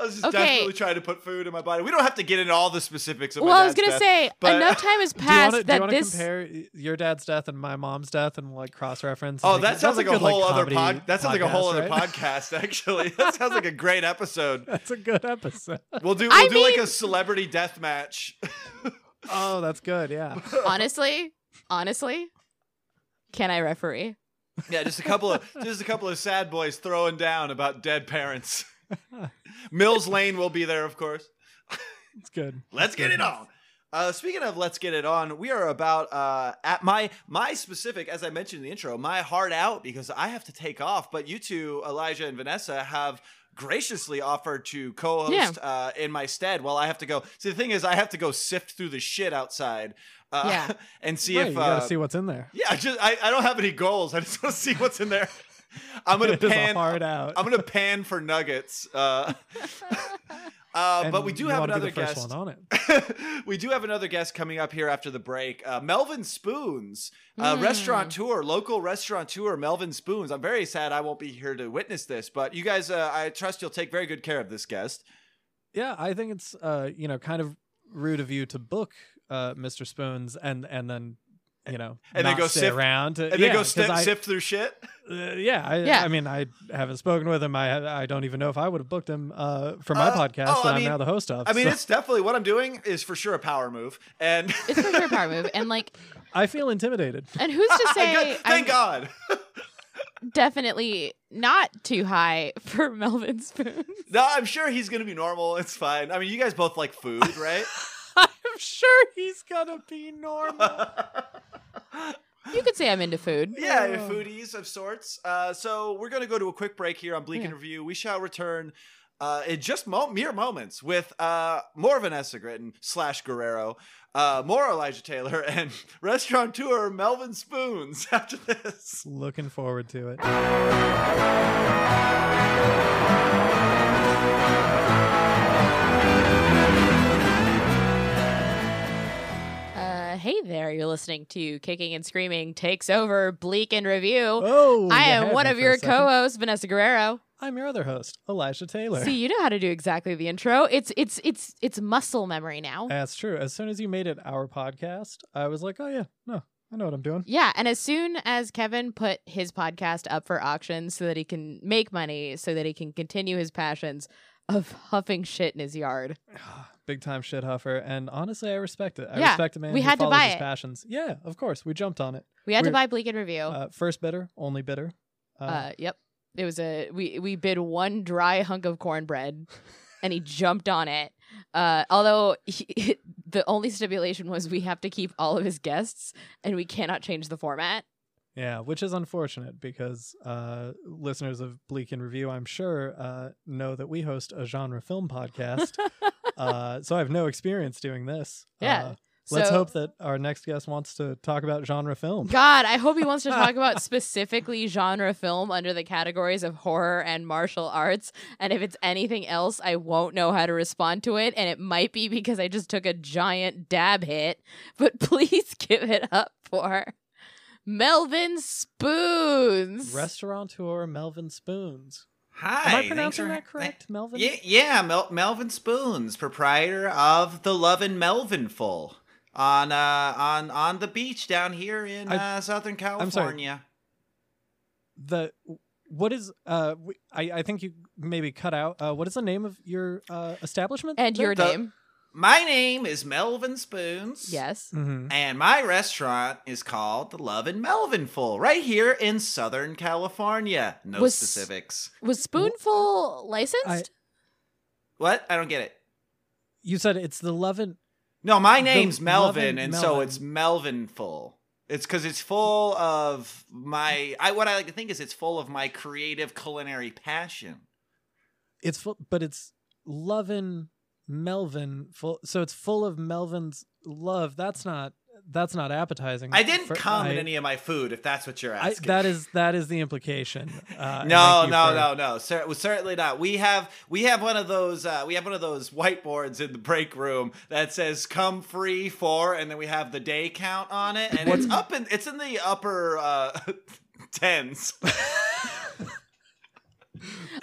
I was just Okay. desperately trying to put food in my body. We don't have to get into all the specifics of my well, I was gonna death, say but- enough time has do you want passed to do you that want to this. compare your dad's death and my mom's death and like cross reference? Oh, that sounds like a whole other pod. That sounds like a whole other podcast. Actually, that sounds like a great episode. That's a good episode. We'll do. We'll I do like a celebrity death match. Oh, that's good. Yeah. honestly, honestly, can I referee? yeah, just a couple of just a couple of sad boys throwing down about dead parents. Mills Lane will be there, of course. It's good. Let's get it on. Uh, speaking of let's get it on, we are about uh, at my my specific, as I mentioned in the intro, my heart out because I have to take off. But you two, Elijah and Vanessa, have graciously offered to co-host uh, in my stead while I have to go. See, the thing is, I have to go sift through the shit outside. Uh, Yeah. and see Right, if you gotta uh, see what's in there. yeah, I just I, I don't have any goals. I just want to see what's in there. I'm gonna It is pan. hard out. I'm gonna pan for nuggets. Uh, uh, but we do have another guest. on it. we do have another guest coming up here after the break. Uh, Melvin Spoons, uh, Mm. restaurateur, local restaurateur, Melvin Spoons. I'm very sad I won't be here to witness this, but you guys, uh, I trust you'll take very good care of this guest. Yeah, I think it's uh, you know, kind of rude of you to book uh Mr. Spoons and and then you know And then not go sit sift- around to, And yeah, then go 'cause sift, I- sift through shit. Uh, yeah, I, Yeah. I mean, I haven't spoken with him. I I don't even know if I would have booked him uh, for my Uh, podcast oh, that I I'm mean- now the host of. I mean, so it's definitely what I'm doing is for sure a power move, and It's for sure a power move, and like, I feel intimidated. and who's to say? Good- thank I'm God. definitely not too high for Melvin Spoon. no, I'm sure he's gonna be normal. It's fine. I mean, you guys both like food, right? I'm sure he's gonna be normal. You could say I'm into food. Yeah, Oh. foodies of sorts. Uh, so we're going to go to a quick break here on Bleak in Yeah. Review. We shall return uh, in just mo- mere moments with uh, more Vanessa Gritton slash Guerrero, uh, more Elijah Taylor, and restaurateur Melvin Spoons after this. Looking forward to it. Hey there, you're listening to Kicking and Screaming Takes Over Bleak in Review. Oh, I am one of your co-hosts, Vanessa Guerrero. I'm your other host, Elijah Taylor. See, you know how to do exactly the intro. It's it's it's it's muscle memory now. That's true. As soon as you made it our podcast, I was like, oh yeah, no, I know what I'm doing. Yeah, and as soon as Kevin put his podcast up for auction so that he can make money, so that he can continue his passions of huffing shit in his yard. Big time shit huffer, and honestly, I respect it. I Yeah, respect a man we who had to follows buy his it. passions. Yeah, of course, we jumped on it. We had to We're- buy Bleak in Review. Uh, first bidder, only bidder. Uh, Uh, yep. It was a we we bid one dry hunk of cornbread, and he jumped on it. Uh, although he, the only stipulation was we have to keep all of his guests, and we cannot change the format. Yeah, which is unfortunate because uh, listeners of Bleak in Review, I'm sure, uh, know that we host a genre film podcast. uh, so I have no experience doing this. Yeah, Uh, let's So- hope that our next guest wants to talk about genre film. God, I hope he wants to talk about specifically genre film under the categories of horror and martial arts. And if it's anything else, I won't know how to respond to it. And it might be because I just took a giant dab hit. But please give it up for Melvin Spoons. Restaurateur Melvin Spoons. Hi. Am I pronouncing that correct, Melvin? Yeah, yeah Mel- Melvin Spoons, proprietor of the Lovin' Melvinful on uh on on the beach down here in I- uh, Southern sorry. California. The what is uh? w- I I think you maybe cut out. Uh, what is the name of your uh establishment? and your The- name. My name is Melvin Spoons. Yes. hmm And my restaurant is called the Lovin' Melvinful, right here in Southern California. No Was- specifics. Was Spoonful licensed? What? I don't get it. You said it's the Lovin. No, my name's Melvin, Lovin' and so Melvin. it's Melvinful. It's because it's full of my. I what I like to think is it's full of my creative culinary passion. It's full, but it's Lovin Melvin full. So it's full of Melvin's love. That's not. that's not appetizing. I didn't For- come I- in any of my food, if that's what you're asking. I, that is that is the implication. Uh, no, no, for- no, no. Well, certainly not. We have we have one of those uh, we have one of those whiteboards in the break room that says "come free for," and then we have the day count on it, and it's up in it's in the upper uh, tens.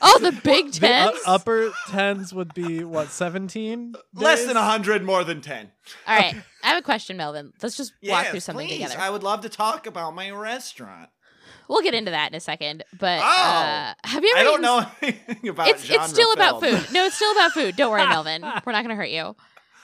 Oh, the Big The u- Tens. upper tens would be what seventeen? Less than hundred, more than ten. All right, I have a question, Melvin. Let's just walk Yes, through something please. together. I would love to talk about my restaurant. We'll get into that in a second. But Oh! uh, have you ever I don't eaten know anything about it's it's genre still about food. No, it's still about food. Don't worry, Melvin. We're not gonna hurt you.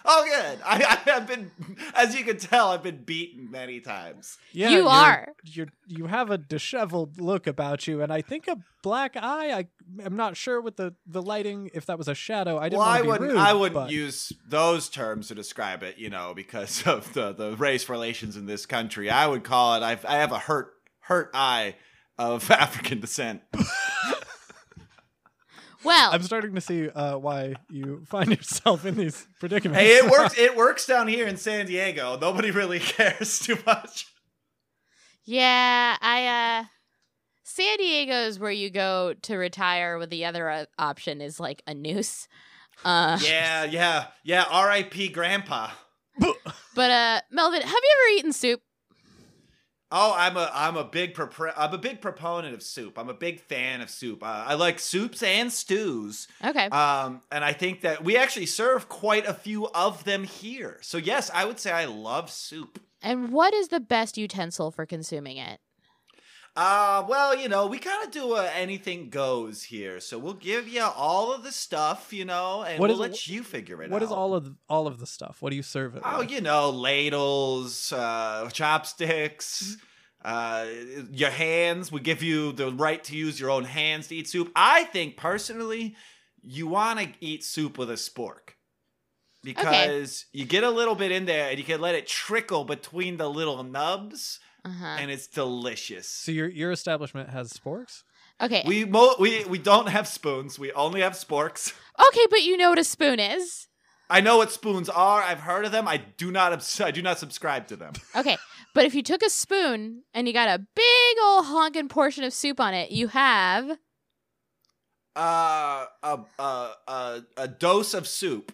Oh, good. I, I have been, as you can tell, I've been beaten many times. Yeah, You you're- are. You're you have a disheveled look about you, and I think a black eye. I am not sure with the the lighting if that was a shadow. I didn't well, want I to be wouldn't. rude, I wouldn't but- use those terms to describe it. You know, because of the the race relations in this country. I would call it. I've, I have a hurt hurt eye of African descent. Well, I'm starting to see uh, why you find yourself in these predicaments. hey, it works. It works down here in San Diego. Nobody really cares too much. yeah, I uh San Diego is where you go to retire with the other uh, option is like a noose. Uh Yeah, yeah, yeah. R.I.P. Grandpa. but uh Melvin, have you ever eaten soup? Oh, I'm a I'm a big propre- I'm a big proponent of soup. I'm a big fan of soup. Uh, I like soups and stews. Okay. Um, and I think that we actually serve quite a few of them here. So yes, I would say I love soup. and what is the best utensil for consuming it? Uh, well, you know, we kind of do a anything goes here. So we'll give you all of the stuff, you know, and What we'll is- let you figure it What out. is all of all of the stuff? What do you serve it? Oh, with? you know, ladles, uh, chopsticks, uh, your hands. We give you the right to use your own hands to eat soup. I think personally, you want to eat soup with a spork because you get a little bit in there and you can let it trickle between the little nubs, Uh-huh. and it's delicious. So your your establishment has sporks? Okay. We mo- we we don't have spoons. We only have sporks. okay, but you know what a spoon is. I know what spoons are. I've heard of them. I do not. Abs- I do not subscribe to them. Okay, but if you took a spoon and you got a big old honking portion of soup on it, you have Uh, a a a, a dose of soup.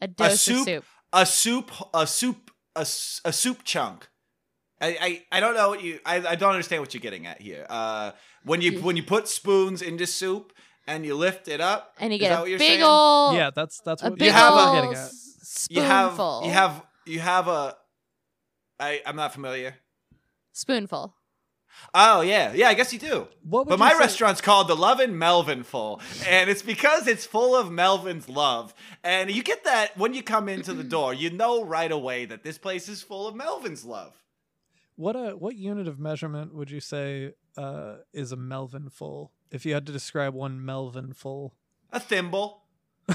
a dose soup? of soup. A soup. A soup. A, s- a soup chunk. I, I, I don't know what you. I, I don't understand what you're getting at here. Uh, when you when you put spoons into soup and you lift it up, And you is get that a what you're big saying? old yeah, that's that's what big have a- old getting at. s- you have you have you have a. I I'm not familiar. spoonful. Oh yeah, yeah. I guess you do. What would But you my say- restaurant's called the Lovin' Melvin Full, and it's because it's full of Melvin's love. And you get that when you come into the door, you know right away that this place is full of Melvin's love. What a what unit of measurement would you say uh, is a Melvin full? If you had to describe one Melvin full, A thimble.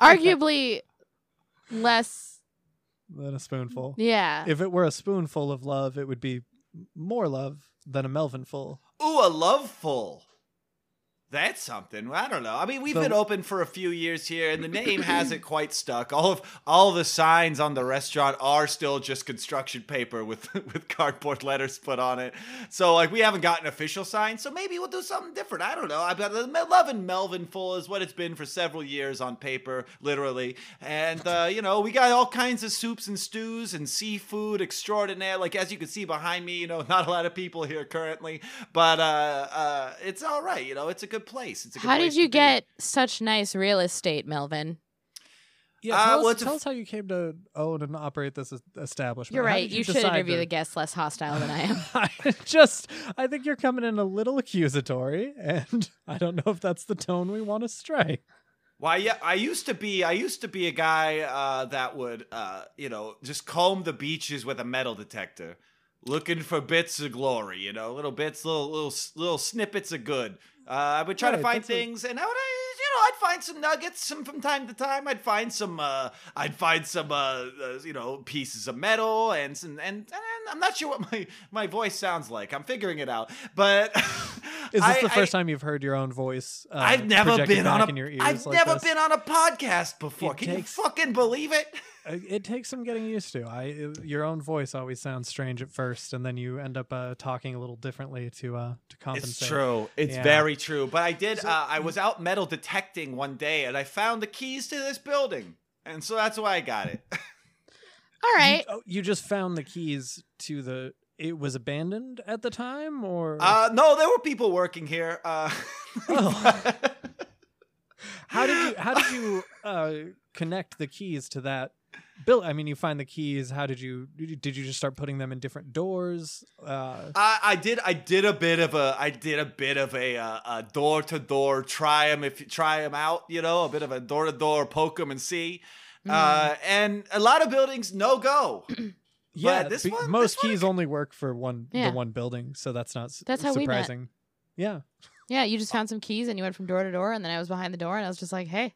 Arguably less. Than a spoonful. Yeah. If it were a spoonful of love, it would be more love than a Melvin full. Ooh, a love full. That's something. I don't know. I mean, we've The- been open for a few years here, and the name hasn't quite stuck. All of all the signs on the restaurant are still just construction paper with with cardboard letters put on it. So, like, we haven't gotten official signs. So maybe we'll do something different. I don't know. I've got love and Melvin full is what it's been for several years on paper, literally. And uh, you know, we got all kinds of soups and stews and seafood extraordinaire. Like as you can see behind me, you know, not a lot of people here currently, but uh, uh, it's all right. You know, it's a good place. It's a good How place did you to be. get such nice real estate, Melvin? Yeah, Uh, tell, well, us, it's a tell f- us how you came to own and operate this establishment. You're right. did You, should interview to- the guests less hostile than I am. I just, I think you're coming in a little accusatory, and I don't know if that's the tone we want to stray. Why? Yeah, I used to be. I used to be a guy uh, that would, uh, you know, just comb the beaches with a metal detector, looking for bits of glory. You know, little bits, little little little snippets of good. Uh, I would try to find things, and I would, you know, I'd find some nuggets some from time to time. I'd find some, uh, I'd find some, uh, uh, you know, pieces of metal, and some, and, and I'm not sure what my my voice sounds like. I'm figuring it out, but Is this I- the first I- time you've heard your own voice? Uh, I've never been on a. in your ears I've like never this? been on a podcast before. It Can takes- you fucking believe it? Uh, It takes some getting used to. I uh, your own voice always sounds strange at first, and then you end up uh, talking a little differently to uh to compensate. It's true. It's Yeah. very true. But I did. uh, I was out metal detecting one day, and I found the keys to this building, and so that's why I got it. All right. You, oh, you just found the keys to the. It was abandoned at the time, or Uh, no, there were people working here. Uh, Oh. how did you how did you uh, connect the keys to that? Bill, I mean, you find the keys. How did you did you just start putting them in different doors? Uh, I, I did. I did a bit of a. I did a bit of a uh, a door to door try them if you try them out. You know, a bit of a door to door poke them and see. Uh, and a lot of buildings no go. yeah, this be- one- most this keys only work for one Yeah. the one building, so that's not s- That's how we met. surprising. Yeah, Yeah, you just found some keys and you went from door to door, and then I was behind the door, and I was just like, "Hey,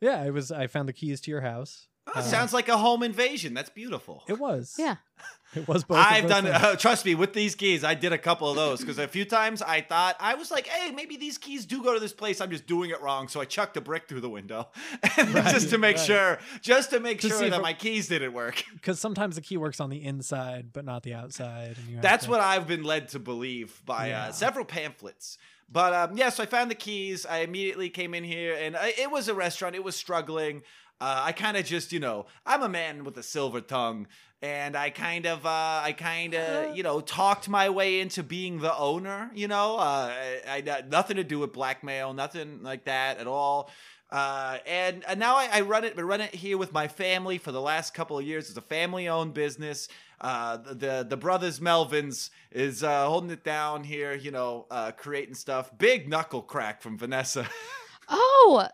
yeah. I was. I found the keys to your house. Oh, Uh, sounds like a home invasion. That's beautiful. It was. yeah, It was both. I've done. Uh, trust me, with these keys, I did a couple of those because a few times I thought I was like, "Hey, maybe these keys do go to this place. I'm just doing it wrong." So I chucked a brick through the window, Right, just to make right. sure, just to make To sure if that it- my keys didn't work. because sometimes the key works on the inside but not the outside. And That's to- what I've been led to believe by Yeah. uh, several pamphlets. But um, yeah, so I found the keys. I immediately came in here, and I, it was a restaurant. It was struggling. Uh, I kind of just, you know, I'm a man with a silver tongue, and I kind of, uh, I kind of, you know, talked my way into being the owner. You know, uh, I, I nothing to do with blackmail, nothing like that at all. Uh, and, and now I, I run it, but run it here with my family for the last couple of years. It's a family-owned business. Uh, the, the the brothers Melvins is uh, holding it down here. You know, uh, creating stuff. Big knuckle crack from Vanessa. oh,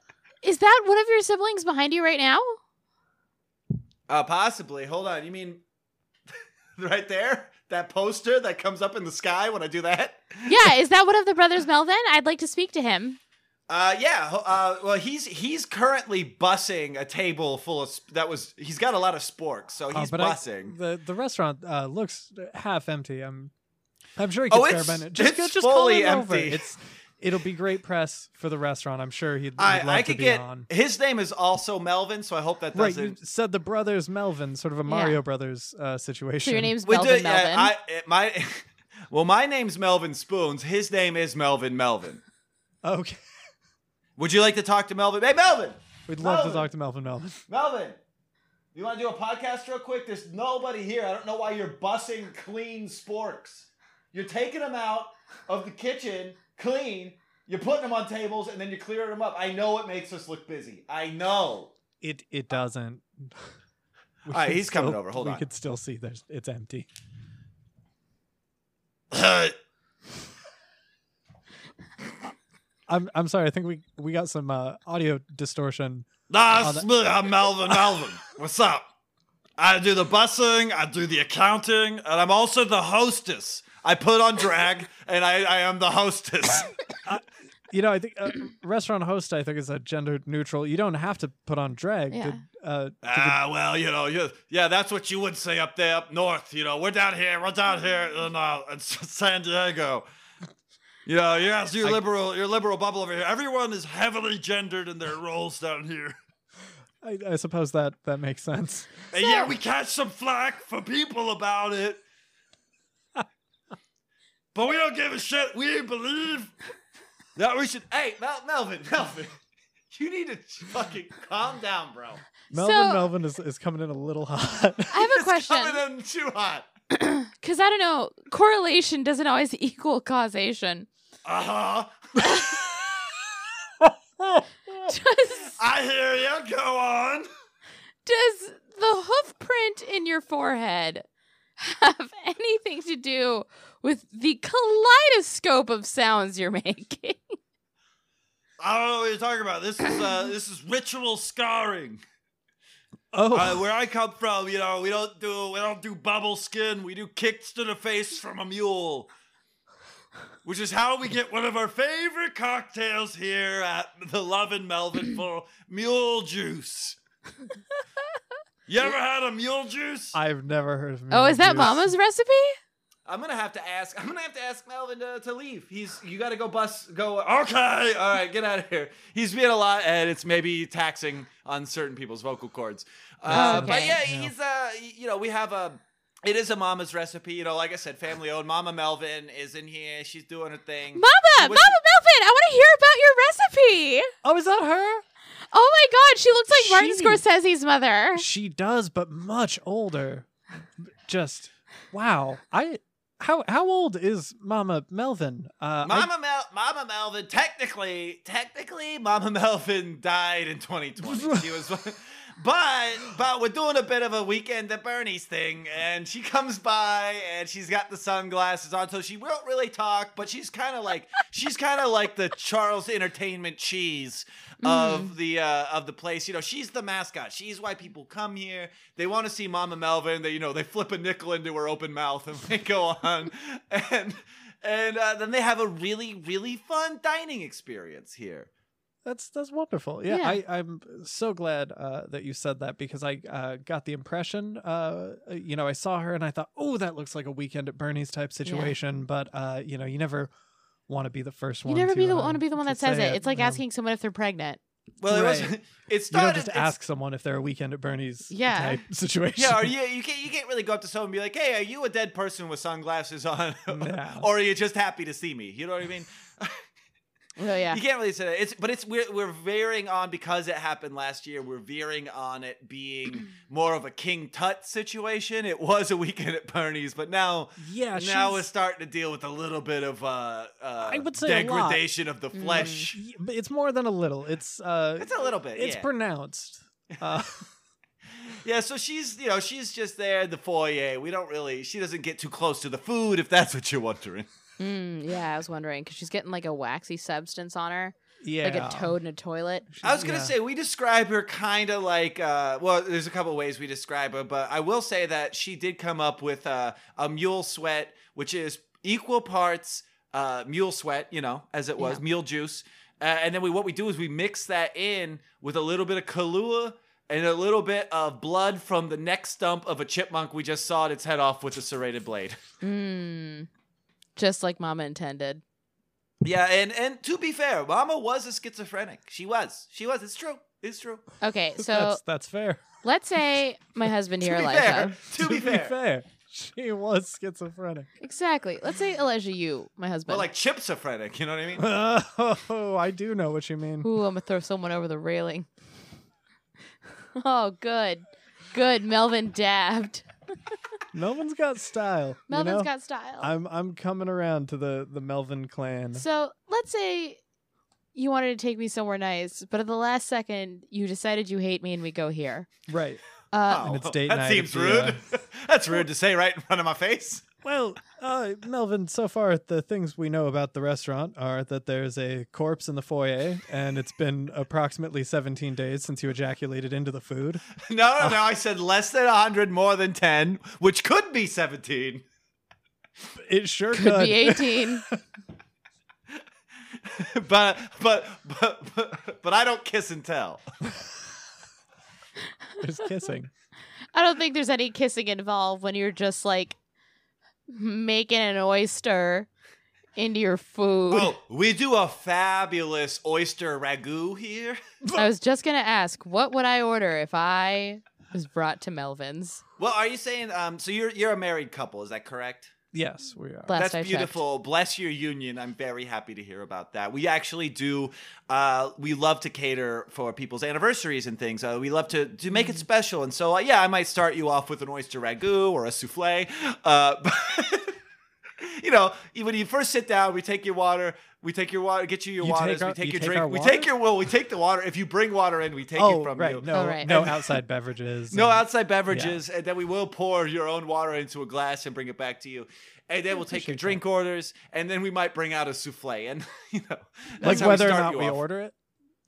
is that one of your siblings behind you right now? Uh, possibly. Hold on. You mean right there? That poster that comes up in the sky when I do that? Yeah, is that one of the brothers Melvin? I'd like to speak to him. Uh, yeah. Uh, well, he's he's currently bussing a table full of sp- that was. He's got a lot of sporks, so Uh, he's I- bussing. the the restaurant uh, looks half empty. I'm I'm sure he Oh, could spare it's- a minute. Just it's go- just call fully him over. empty. It's it'll be great press for the restaurant. I'm sure he'd, he'd I love I to could be get on. his name is also Melvin, so I hope that Right, doesn't. Right, you said the brothers Melvin, sort of a Yeah. Mario Brothers uh, situation. So your name's Melvin do- Melvin. Yeah, I, it- my, well, my name's Melvin Spoons. His name is Melvin Melvin. okay. Would you like to talk to Melvin? Hey, Melvin! We'd love Melvin. to talk to Melvin Melvin. Melvin! You want to do a podcast real quick? There's nobody here. I don't know why you're bussing clean sporks. You're taking them out of the kitchen clean. You're putting them on tables and then you're clearing them up. I know it makes us look busy. I know. It it doesn't. We right, could he's coming over. Hold we on. could still see there's it's empty. I'm I'm sorry. I think we we got some uh, audio distortion. That's me. I'm Melvin Melvin. What's up? I do the bussing, I do the accounting, and I'm also the hostess. I put on drag, and I, I am the hostess. You know, I think uh, restaurant host. I think is a gender neutral. You don't have to put on drag. Yeah. Did, uh, did the- Ah, well, you know, you, yeah, that's what you would say up there, up north. You know, we're down here, we're down here in, uh, in San Diego. You know, yes, you I- liberal, your liberal bubble over here. Everyone is heavily gendered in their roles down here. I, I suppose that that makes sense. And yeah, we catch some flack for people about it. But we don't give a shit. We believe that we should. Hey, Mel- Melvin, Melvin, you need to fucking calm down, bro. Melvin So- Melvin is, is coming in a little hot. I have a It's question. coming in too hot. Because I don't know, correlation doesn't always equal causation. Uh huh. Does I hear you. Go on. does the hoof print in your forehead have anything to do with the kaleidoscope of sounds you're making? I don't know what you're talking about. This is uh, this is ritual scarring. oh, Uh, where I come from, you know, we don't do we don't do bubble skin. We do kicks to the face from a mule, which is how we get one of our favorite cocktails here at the Love and Melvin for mule juice. You ever had a mule juice? I've never heard of. Mule Oh, is that Juice. Mama's recipe? I'm gonna have to ask. I'm gonna have to ask Melvin to, to leave. He's you got to go bus. Go. Okay. All right. Get out of here. He's being a lot, and it's maybe taxing on certain people's vocal cords. Uh, Oh, But yeah, Yeah. he's uh, you know, we have a. It is a mama's recipe, you know. Like I said, family owned. Mama Melvin is in here. She's doing her thing. Mama, was- Mama Melvin, I want to hear about your recipe. Oh, is that her? Oh my God, she looks like Martin Scorsese's mother. She does, but much older. Just wow. I how how old is Mama Melvin? Uh, I- Mama Mel, Mama Melvin. Technically, technically, Mama Melvin died in 2020. She was, but but we're doing a bit of a weekend at Bernie's thing, and she comes by and she's got the sunglasses on, so she won't really talk, but she's kind of like she's kind of like the Charles Entertainment cheese of the uh, of the place. You know, she's the mascot. She's why people come here. They want to see Mama Melvin. They you know they flip a nickel into her open mouth and they go on and. And uh, then they have a really, really fun dining experience here. That's that's wonderful. Yeah, Yeah. I, I'm so glad uh, that you said that because I uh, got the impression, uh, you know, I saw her and I thought, oh, that looks like a weekend at Bernie's type situation. But uh, you know, you never want to be the first one. You never to, be the uh, want to be the one that says say it. It's like you asking someone if they're pregnant. Well, it was. Right. It You started. don't just it's- ask someone if they're a weekend at Bernie's Yeah. type situation. Yeah, or you you can't you can't really go up to someone and be like, "Hey, are you a dead person with sunglasses on, No. or are you just happy to see me?" You know what I mean? Oh yeah. You can't really say that. It's but it's we're we're veering on because it happened last year. We're veering on it being more of a King Tut situation. It was a weekend at Bernie's, but now yeah. now we're starting to deal with a little bit of uh, uh I would say degradation of the flesh. y- but it's more than a little. It's uh, It's a little bit. it's yeah. pronounced. Uh, Yeah, so she's you know she's just there in the foyer. We don't really. She doesn't get too close to the food, if that's what you're wondering. Mm, yeah, I was wondering because she's getting like a waxy substance on her, yeah, like a toad in a toilet. I was gonna Yeah. say we describe her kind of like. Uh, well, there's a couple ways we describe her, but I will say that she did come up with uh, a mule sweat, which is equal parts uh, mule sweat, you know, as it was Yeah. mule juice, uh, and then we what we do is we mix that in with a little bit of Kahlua. And a little bit of blood from the neck stump of a chipmunk we just sawed its head off with a serrated blade. Mm, just like Mama intended. Yeah, and and to be fair, Mama was a schizophrenic. She was. She was. It's true. It's true. Okay, so that's that's fair. let's say my husband here, Elijah. fair, to be fair. she was schizophrenic. Exactly. Let's say Elijah, you, my husband. Well, like chipsophrenic. You know what I mean? Oh, I do know what you mean. Ooh, I'm gonna throw someone over the railing. oh, good, good. Melvin dabbed. Melvin's got style. Melvin's you know? got style. I'm I'm coming around to the the Melvin clan. So let's say you wanted to take me somewhere nice, but at the last second you decided you hate me and we go here. Right. Uh, And it's date that night seems at the, rude. That's rude to say right in front of my face. Well, uh, Melvin, so far the things we know about the restaurant are that there's a corpse in the foyer, and it's been approximately 17 days since you ejaculated into the food. No, no, no. I said less than 100, more than 10, which could be 17. It sure could could. be 18. but, but, but, but, but I don't kiss and tell. There's kissing. I don't think there's any kissing involved when you're just like making an oyster into your food. Oh, we do a fabulous oyster ragu here. I was just gonna ask, what would I order if I was brought to Melvin's? Well, are you saying um so you're you're a married couple, is that correct? Yes, we are. Last That's I checked. beautiful. Bless your union. I'm very happy to hear about that. We actually do. Uh, we love to cater for people's anniversaries and things. Uh, we love to to make Mm. it special. And so, uh, yeah, I might start you off with an oyster ragu or a souffle. You know, when you first sit down, we take your water. We take your water. Get you your You waters. take our- we take you your take drink. we take your well. We take the water. If you bring water in, we take oh, it from right. you. No, Oh, right. no outside beverages. No and- outside beverages, and then we will pour your own water into a glass and bring it back to you. And then we'll take your appreciate drink orders, and then we might bring out a souffle, and you know, like that's how whether or not we off. order it.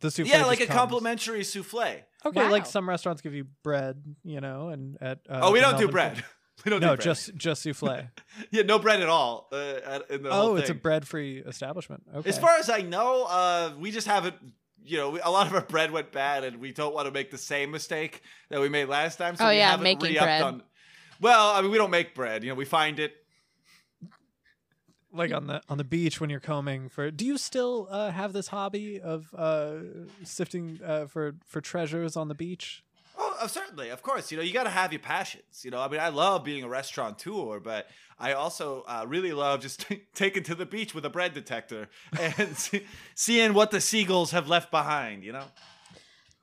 The souffle Yeah, like a comes. complimentary souffle. Okay, Wow. like some restaurants give you bread, you know, and at uh, oh, we don't do bread. Club- don't No, do bread. just just souffle. yeah, no bread at all. Uh, in the oh, whole it's a bread-free establishment. Okay. As far as I know, uh, we just haven't. You know, we- a lot of our bread went bad, and we don't want to make the same mistake that we made last time. So Oh, we yeah, haven't making bread. On, well, I mean, we don't make bread. You know, we find it. like on the on the beach when you're combing for do you still uh, have this hobby of uh, sifting uh, for for treasures on the beach Oh, uh, certainly, of course. You know, you got to have your passions. You know, I mean, I love being a restaurateur, but I also uh, really love just taking to the beach with a bread detector and see, seeing what the seagulls have left behind. You know.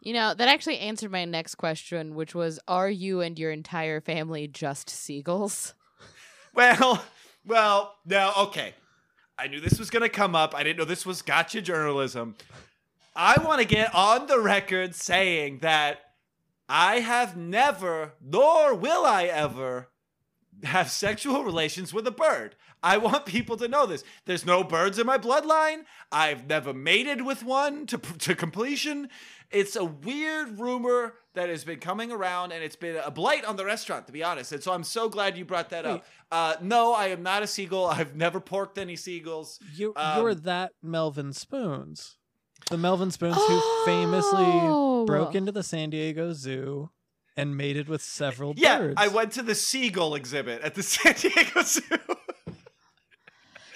You know, that actually answered my next question, which was Are you and your entire family just seagulls? Well, well, now, okay. I knew this was going to come up. I didn't know this was gotcha journalism. I want to get on the record saying that I have never, nor will I ever, have sexual relations with a bird. I want people to know this. There's no birds in my bloodline. I've never mated with one to, to completion. It's a weird rumor that has been coming around, and it's been a blight on the restaurant, to be honest. And so I'm so glad you brought that up. Uh, no, I am not a seagull. I've never porked any seagulls. you Um, you're that melvin spoons the melvin spoons who famously Oh. broke into the san diego zoo and mated with several Yeah, birds I went to the seagull exhibit at the San Diego Zoo.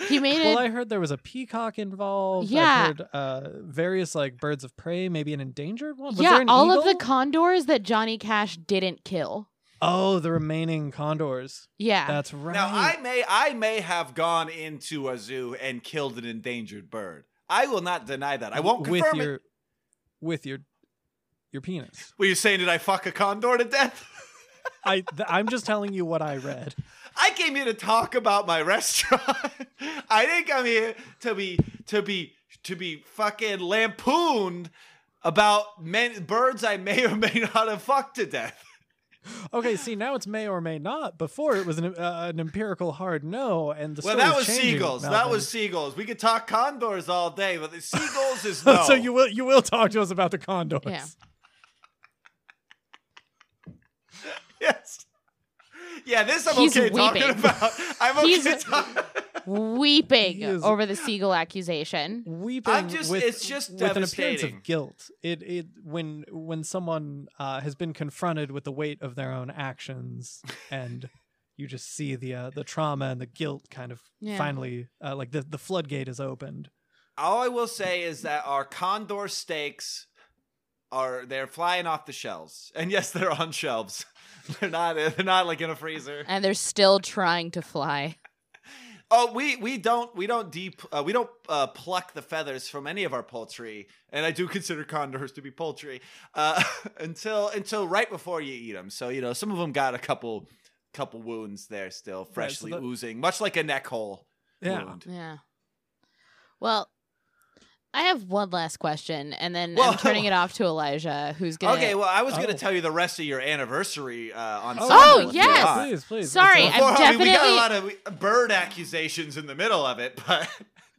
He made well, it. Well, I heard there was a peacock involved. Yeah. I've heard uh, various like birds of prey, maybe an endangered one. Was yeah, there an all of the condors that Johnny Cash didn't kill. oh, the remaining condors. Yeah. That's right. Now I may I may have gone into a zoo and killed an endangered bird. I will not deny that. I won't with confirm your it. with your your penis. Were you saying did I fuck a condor to death? I th- I'm just telling you what I read. I came here to talk about my restaurant. I didn't come here to be to be to be fucking lampooned about men, birds I may or may not have fucked to death. Okay, see now it's may or may not. Before it was an, uh, an empirical hard no, and the Well, that was changing, seagulls. That Melvin. was seagulls. We could talk condors all day, but the seagulls is no. so you will you will talk to us about the condors. Yeah. yes. Yeah, this I'm He's okay talking weeping. about. I'm okay He's- talking. Weeping over the seagull accusation. Weeping I'm just- with, it's just with an appearance of guilt. It it when when someone uh, has been confronted with the weight of their own actions and you just see the uh, the trauma and the guilt kind of Yeah. finally uh, like the the floodgate is opened. All I will say is that our condor steaks are they're flying off the shelves, and yes, they're on shelves. They're not. They're not like in a freezer. And they're still trying to fly. Oh, we we don't we don't deep uh, we don't uh, pluck the feathers from any of our poultry, and I do consider condors to be poultry uh, until until right before you eat them. So you know, some of them got a couple couple wounds there still, freshly that- oozing, much like a neck hole Yeah. wound. Yeah. Well, I have one last question, and then Well- I'm turning it off to Elijah, who's gonna. Okay, well, I was going to Oh. tell you the rest of your anniversary uh, on Oh, Sunday. Oh, if yes! please, please. Sorry, uh, I'm Before- I mean, we got a lot of bird accusations in the middle of it, but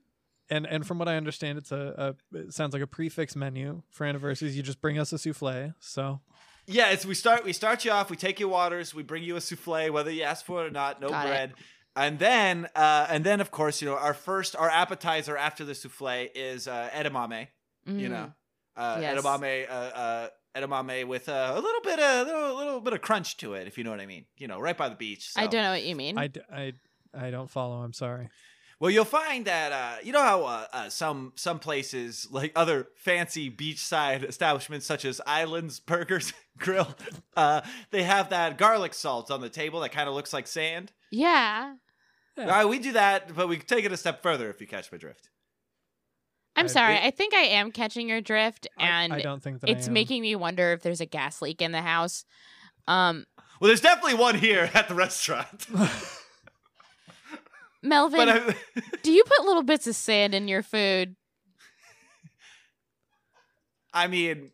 and and from what I understand, it's a, a it sounds like a prefix menu for anniversaries. You just bring us a souffle. So yeah, it's we start we start you off. We take your waters. We bring you a souffle, whether you ask for it or not. No Got it. Bread. And then, uh, and then, of course, you know, our first, our appetizer after the souffle is uh, edamame. You Mhm. know, uh, Yes. edamame, uh, uh, edamame with uh, a little bit, of, little, little bit of crunch to it, if you know what I mean. You know, right by the beach. I don't know what you mean. I, d- I I don't follow. I'm sorry. Well, you'll find that uh, you know how uh, uh, some some places, like other fancy beachside establishments, such as Islands Burgers Grill, uh, they have that garlic salt on the table that kind of looks like sand. yeah. Yeah. All right, we do that, but we take it a step further if you catch my drift. I'm I- sorry. it- I think I am catching your drift, and I, don't think that I it's am. making me wonder if there's a gas leak in the house. Um, Well, there's definitely one here at the restaurant. Melvin, but I, do you put little bits of sand in your food? I mean,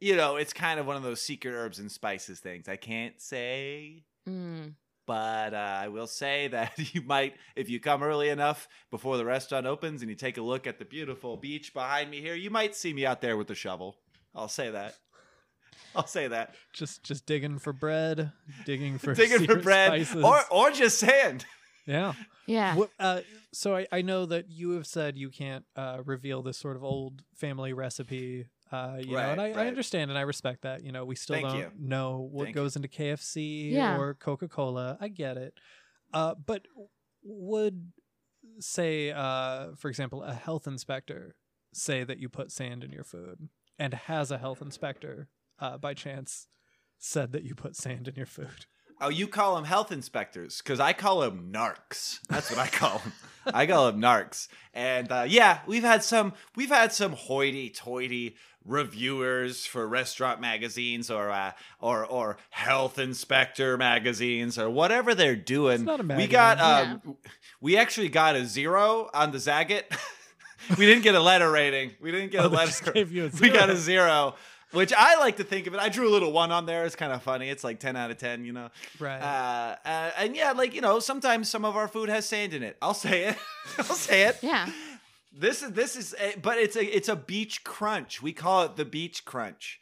you know, it's kind of one of those secret herbs and spices things. I can't say. Mm. But uh, I will say that you might, if you come early enough before the restaurant opens and you take a look at the beautiful beach behind me here, you might see me out there with the shovel. I'll say that. I'll say that. just just digging for bread, digging for Digging for bread spices. or or just sand. yeah. Yeah. What, uh, so I, I know that you have said you can't uh, reveal this sort of old family recipe. Uh, you know, and I, Right, I understand and I respect that. You know, we still Thank don't you. know what Thank goes into KFC Yeah. or Coca Cola. I get it. Uh, but would say, uh, for example, a health inspector say that you put sand in your food, and has a health inspector uh, by chance said that you put sand in your food? Oh, you call them health inspectors because I call them narcs. That's what I call them. I call them narcs. And uh, yeah, we've had some we've had some hoity-toity reviewers for restaurant magazines or uh, or or health inspector magazines or whatever they're doing. not a we got magazine. um, we actually got a zero on the Zagat. we didn't get a letter rating. We didn't get Oh, a letter. just gave you a We got a zero. Which I like to think of it. I drew a little one on there. It's kind of funny. It's like ten out of ten, you know. Right. Uh, uh, and yeah, like you know, sometimes some of our food has sand in it. I'll say it. I'll say it. Yeah. This is this is, a, but it's a it's a beach crunch. We call it the beach crunch.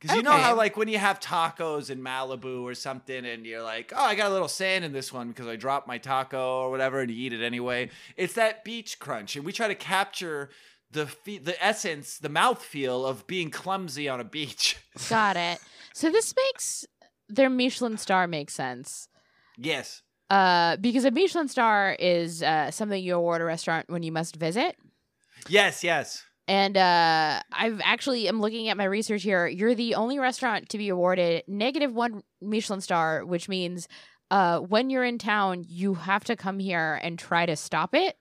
Because you know how like when you have tacos in Malibu or something, and you're like, oh, I got a little sand in this one because I dropped my taco or whatever, and you eat it anyway. It's that beach crunch, and we try to capture the fe- the essence, the mouthfeel of being clumsy on a beach. Got it. So this makes their Michelin star make sense. yes. Uh, because a Michelin star is uh, something you award a restaurant when you must visit. Yes. Yes. And uh, I've actually am looking at my research here. You're the only restaurant to be awarded negative one Michelin star, which means uh, when you're in town, you have to come here and try to stop it.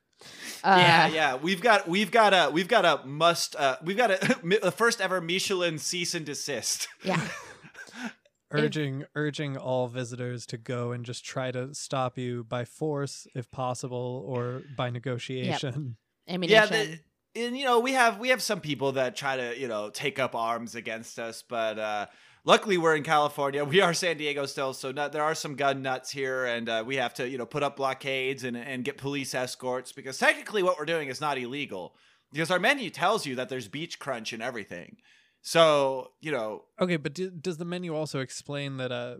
Uh, yeah, yeah. We've got we've got a we've got a must uh we've got a the first ever Michelin cease and desist. yeah. urging urging all visitors to go and just try to stop you by force if possible or by negotiation. Ammunition. Yeah, the, and you know, we have we have some people that try to, you know, take up arms against us, but uh luckily we're in California. We are San Diego still, so not, there are some gun nuts here and uh, we have to, you know, put up blockades and and get police escorts because technically what we're doing is not illegal. Because our menu tells you that there's beach crunch and everything. So, you know, Okay, but do, does the menu also explain that uh,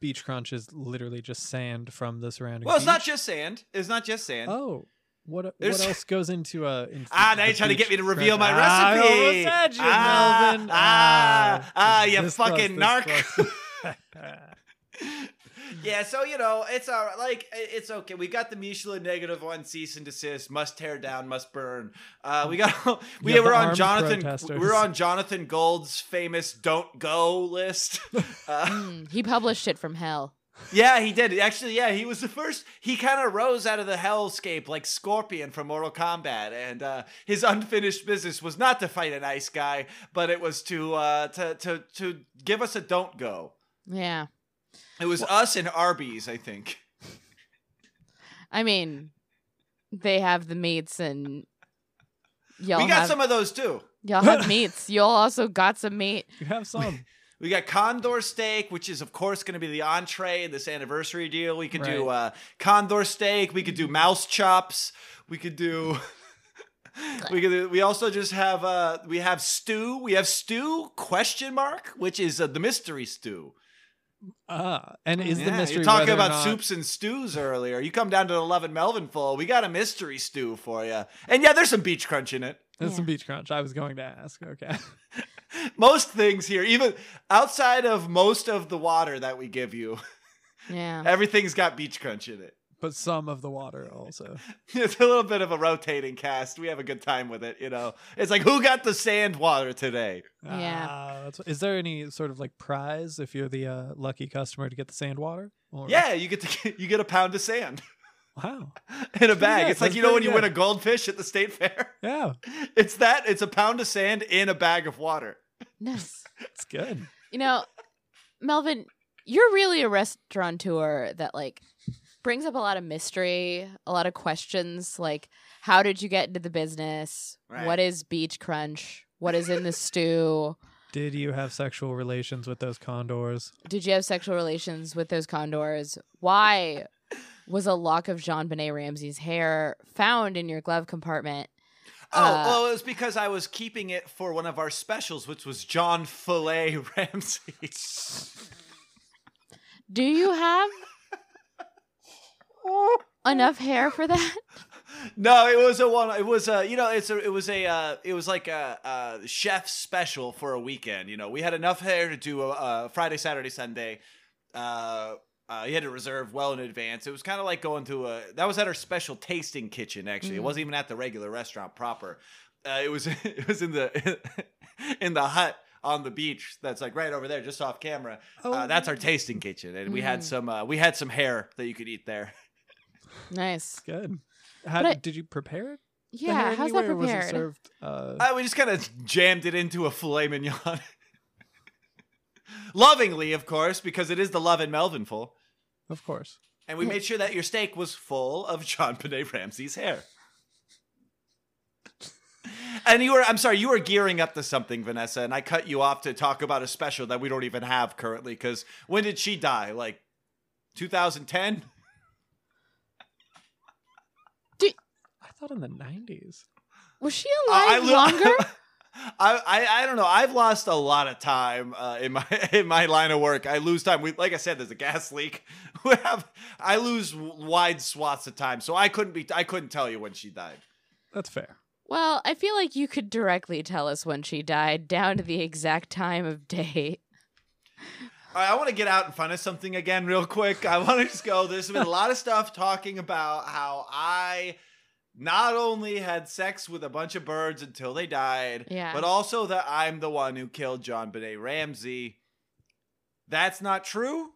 beach crunch is literally just sand from the surrounding? well, it's not just sand. It's not just sand. Oh, what what else goes into a? Into Ah, now the you're trying to get me to reveal my crunch? Ah, I recipe. almost had you, ah, Melvin. Ah, ah, you this fucking this narc. yeah, so you know, it's all right. Like it's okay. We got the Michelin negative one cease and desist, must tear down, must burn. Uh, we got we have were on Jonathan. protesters. We were on Jonathan Gold's famous "Don't Go" list. Uh, Mm, he published it from hell. Yeah, he did. Actually, yeah, he was the first. He kind of rose out of the hellscape like Scorpion from Mortal Kombat, and uh, his unfinished business was not to fight a nice guy, but it was to uh, to to to give us a don't go. Yeah. It was us and Arby's, I think. I mean, they have the meats and y'all we got have, some of those too. y'all have meats. Y'all also got some meat. you have some. We got condor steak, which is of course going to be the entree in this anniversary deal. We could do uh, condor steak. We could do mouse chops. We could do. we could. We also just have. Uh, we have stew. We have stew question mark, which is uh, the mystery stew. Ah, and is the mystery You're talking about not- soups and stews earlier. You come down to the Lovin' Melvinful. We got a mystery stew for you, and yeah, there's some beach crunch in it. There's Yeah. some beach crunch. I was going to ask. Okay. Most things here, even outside of most of the water that we give you, Yeah. everything's got beach crunch in it. but some of the water also. It's a little bit of a rotating cast. We have a good time with it, you know. It's like who got the sand water today? Yeah. Ah, that's, is there any sort of like prize if you're the uh, lucky customer to get the sand water? Or, Yeah, you get to you get a pound of sand Wow. in a bag. good. It's like you know when pretty you win a goldfish at the state fair. Yeah, It's that. It's a pound of sand in a bag of water. Nice. it's good. You know, Melvin, you're really a restaurateur that like brings up a lot of mystery, a lot of questions like how did you get into the business? Right. What is beach crunch? What is in the stew? Did you have sexual relations with those condors? Did you have sexual relations with those condors? Why was a lock of JonBenét Ramsey's hair found in your glove compartment? Oh, Uh, well, it was because I was keeping it for one of our specials, which was John Filet Ramsey. Do you have enough hair for that? No, it was a one. It was a you know it's a it was a uh, it was like a, a chef special for a weekend. You know, we had enough hair to do a, a Friday, Saturday, Sunday. Uh, Uh, you had to reserve well in advance. It was kind of like going to a. That was at our special tasting kitchen. Actually, it Mm. wasn't even at the regular restaurant proper. Uh, it was. It was in the in the hut on the beach. That's like right over there, just off camera. Uh, that's our tasting kitchen, and we had Mm. some. Uh, we had some hair that you could eat there. Nice. good. How But I- did you prepare it? Yeah, hair how's that anyway, or Was it prepared? served? Uh, Uh, we just kind of jammed it into a filet mignon. Lovingly, of course, because it is the Lovin' Melvinful. of course. And we made sure that your steak was full of JonBenét Ramsey's hair. And you were, I'm sorry, you were gearing up to something, Vanessa, and I cut you off to talk about a special that we don't even have currently. Because when did she die? Like 2010? I thought in the nineties. Was she Uh, I alive lo- longer? I, I I don't know. I've lost a lot of time uh, in my in my line of work. I lose time. We like I said, there's a gas leak. We have I lose wide swaths of time, so I couldn't be. I couldn't tell you when she died. That's fair. well, I feel like you could directly tell us when she died, down to the exact time of day. All right, I want to get out in front of something again, real quick. I want to just go. There's been a lot of stuff talking about how I not only had sex with a bunch of birds until they died, Yeah. but also that I'm the one who killed JonBenét Ramsey. That's not true.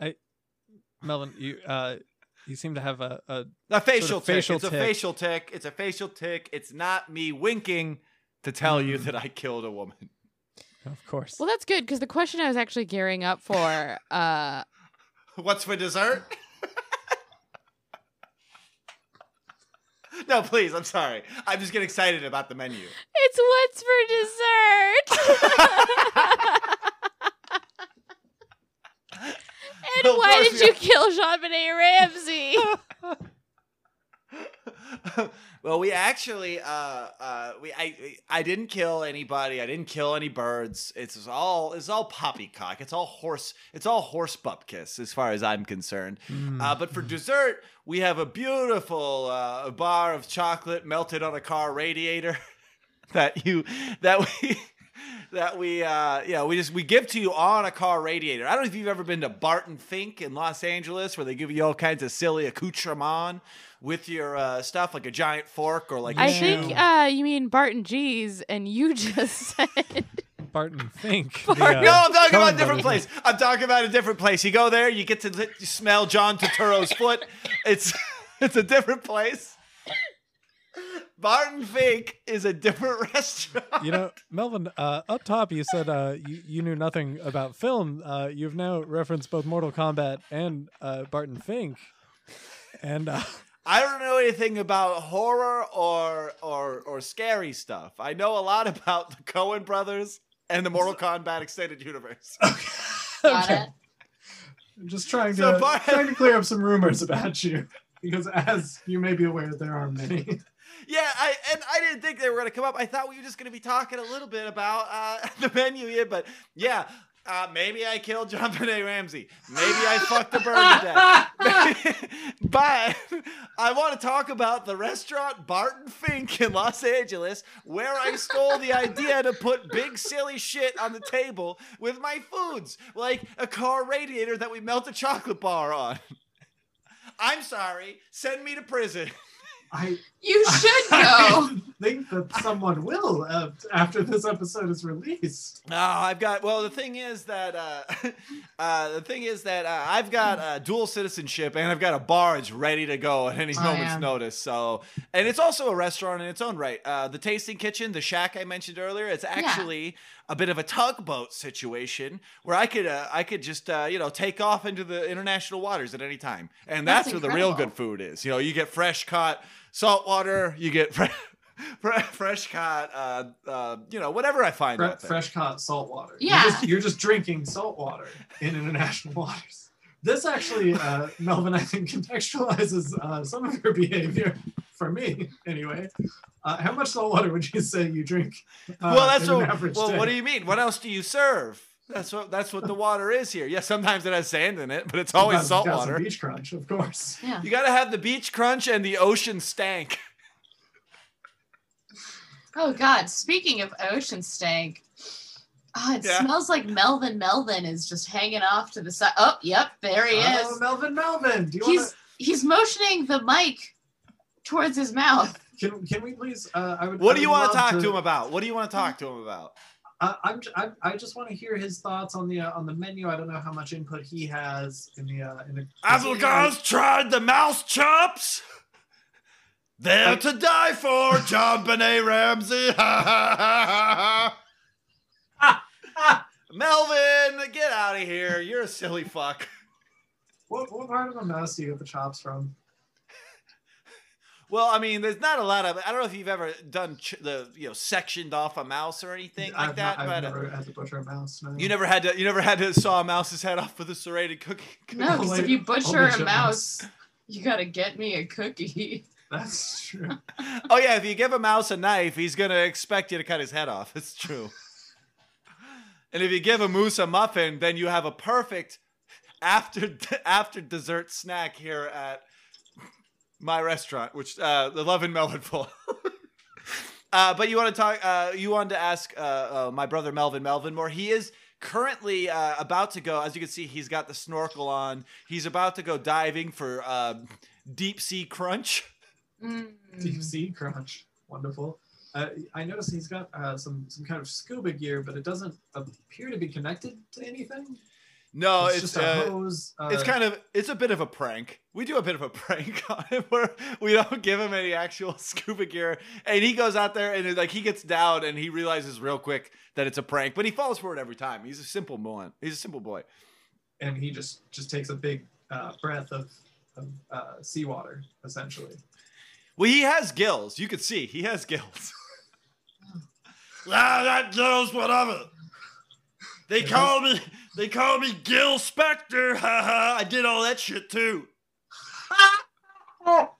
I, Melvin, you uh, you seem to have a, a A facial tick. facial it's a facial tick. It's a facial tick. It's not me winking to tell you Mm. that I killed a woman. of course. Well, that's good because the question I was actually gearing up for, uh, What's for dessert? No, please. I'm sorry. I'm just getting excited about the menu. it's what's for dessert. and why did you kill JonBenét Ramsey? well, we actually, uh, uh, we, I, I didn't kill anybody. I didn't kill any birds. It's all, it's all poppycock. It's all horse. It's all horse bupkis, as far as I'm concerned. Mm. Uh, but for dessert, we have a beautiful uh, bar of chocolate melted on a car radiator that you that we that we uh yeah we just we give to you on a car radiator. I don't know if you've ever been to Barton Fink in Los Angeles where they give you all kinds of silly accoutrement with your uh, stuff like a giant fork or like a I shoe. think uh, you mean Barton G's, and you just said Barton Fink. Barton- the, uh, no, I'm talking about a different brothers. place. I'm talking about a different place. You go there, you get to li- smell John Turturro's foot. It's it's a different place. Barton Fink is a different restaurant. You know, Melvin, uh, up top you said uh, you, you knew nothing about film. Uh, you've now referenced both Mortal Kombat and uh, Barton Fink. And uh, I don't know anything about horror or or or scary stuff. I know a lot about the Coen brothers and the Mortal Kombat extended universe. Got it. I'm just trying to So, Bar- trying to clear up some rumors about you because, as you may be aware, there are many. Yeah, I and I didn't think they were gonna come up. I thought we were just gonna be talking a little bit about uh, the menu here, but yeah. Uh, maybe I killed John Benet Ramsey. Maybe I fucked a bird to death. but I want to talk about the restaurant Barton Fink in Los Angeles, where I stole the idea to put big silly shit on the table with my foods, like a car radiator that we melt a chocolate bar on. I'm sorry. Send me to prison. I You should go. I think that someone will uh, after this episode is released. No, I've got. Well, the thing is that uh, uh, the thing is that uh, I've got uh, dual citizenship and I've got a barge ready to go at any Oh, moment's yeah. notice. So, and it's also a restaurant in its own right. Uh, the tasting kitchen, the shack I mentioned earlier, it's actually a bit of a tugboat situation where I could uh, I could just uh, you know take off into the international waters at any time, and that's, That's where the real good food is. You know, you get fresh caught salt water, you get. Fresh, fresh caught, uh, uh, you know, whatever I find Fre- out there. fresh caught salt water. Yeah. You're just, you're just drinking salt water in international waters. This actually, uh, Melvin, I think contextualizes uh, some of your behavior for me, anyway. Uh, how much salt water would you say you drink? Uh, well, that's in an what. average Well, day? what do you mean? What else do you serve? That's what. That's what the water is here. Yeah, sometimes it has sand in it, but it's always Got- salt water. Beach crunch, of course. Yeah. You got to have the beach crunch and the ocean stank. Oh God. Speaking of ocean stank, Oh, it Yeah. smells like Melvin. Melvin is just hanging off to the side. Oh, yep, there he Oh, is. Melvin, Melvin. Do you He's want he's motioning the mic towards his mouth. Can Can we please? Uh, I would. What I do you want to talk to him about? What do you want to talk to him about? Uh, I'm, I'm. I just want to hear his thoughts on the uh, on the menu. I don't know how much input he has in the uh, in the. Tried the mouse chops? They're to die for, JonBenét Ramsey. Melvin, get out of here. You're a silly fuck. What, what part of the mouse do you get the chops from? Well, I mean, there's not a lot of. I don't know if you've ever done ch- the you know sectioned off a mouse or anything like I've that, Not, I've but uh, never had to butcher a mouse. No. you never had to. You never had to saw a mouse's head off with a serrated cookie. No, because if you butcher Holy a shit, mouse, you gotta get me a cookie. That's true. Oh yeah, if you give a mouse a knife, he's gonna expect you to cut his head off. It's true. And if you give a moose a muffin, then you have a perfect after after dessert snack here at my restaurant, which uh, the Love in Melvinville. uh, but you want to talk? Uh, you wanted to ask uh, uh, my brother Melvin Melvin more. He is currently uh, about to go. As you can see, he's got the snorkel on. He's about to go diving for uh, deep sea crunch. Mm. Deep sea crunch. Wonderful. Uh, I noticed he's got uh, some some kind of scuba gear, but it doesn't appear to be connected to anything. No, it's, it's just a uh, hose. Uh, It's kind of it's a bit of a prank. We do a bit of a prank on him where we don't give him any actual scuba gear, and he goes out there and it, like he gets down and he realizes real quick that it's a prank, but he falls for it every time. He's a simple boy. He's a simple boy. and he just just takes a big uh, breath of, of uh, seawater, essentially. Well, he has gills. You could see he has gills. ah, that gills, whatever. They call me. They call me Gil Spector. Ha ha! I did all that shit too. All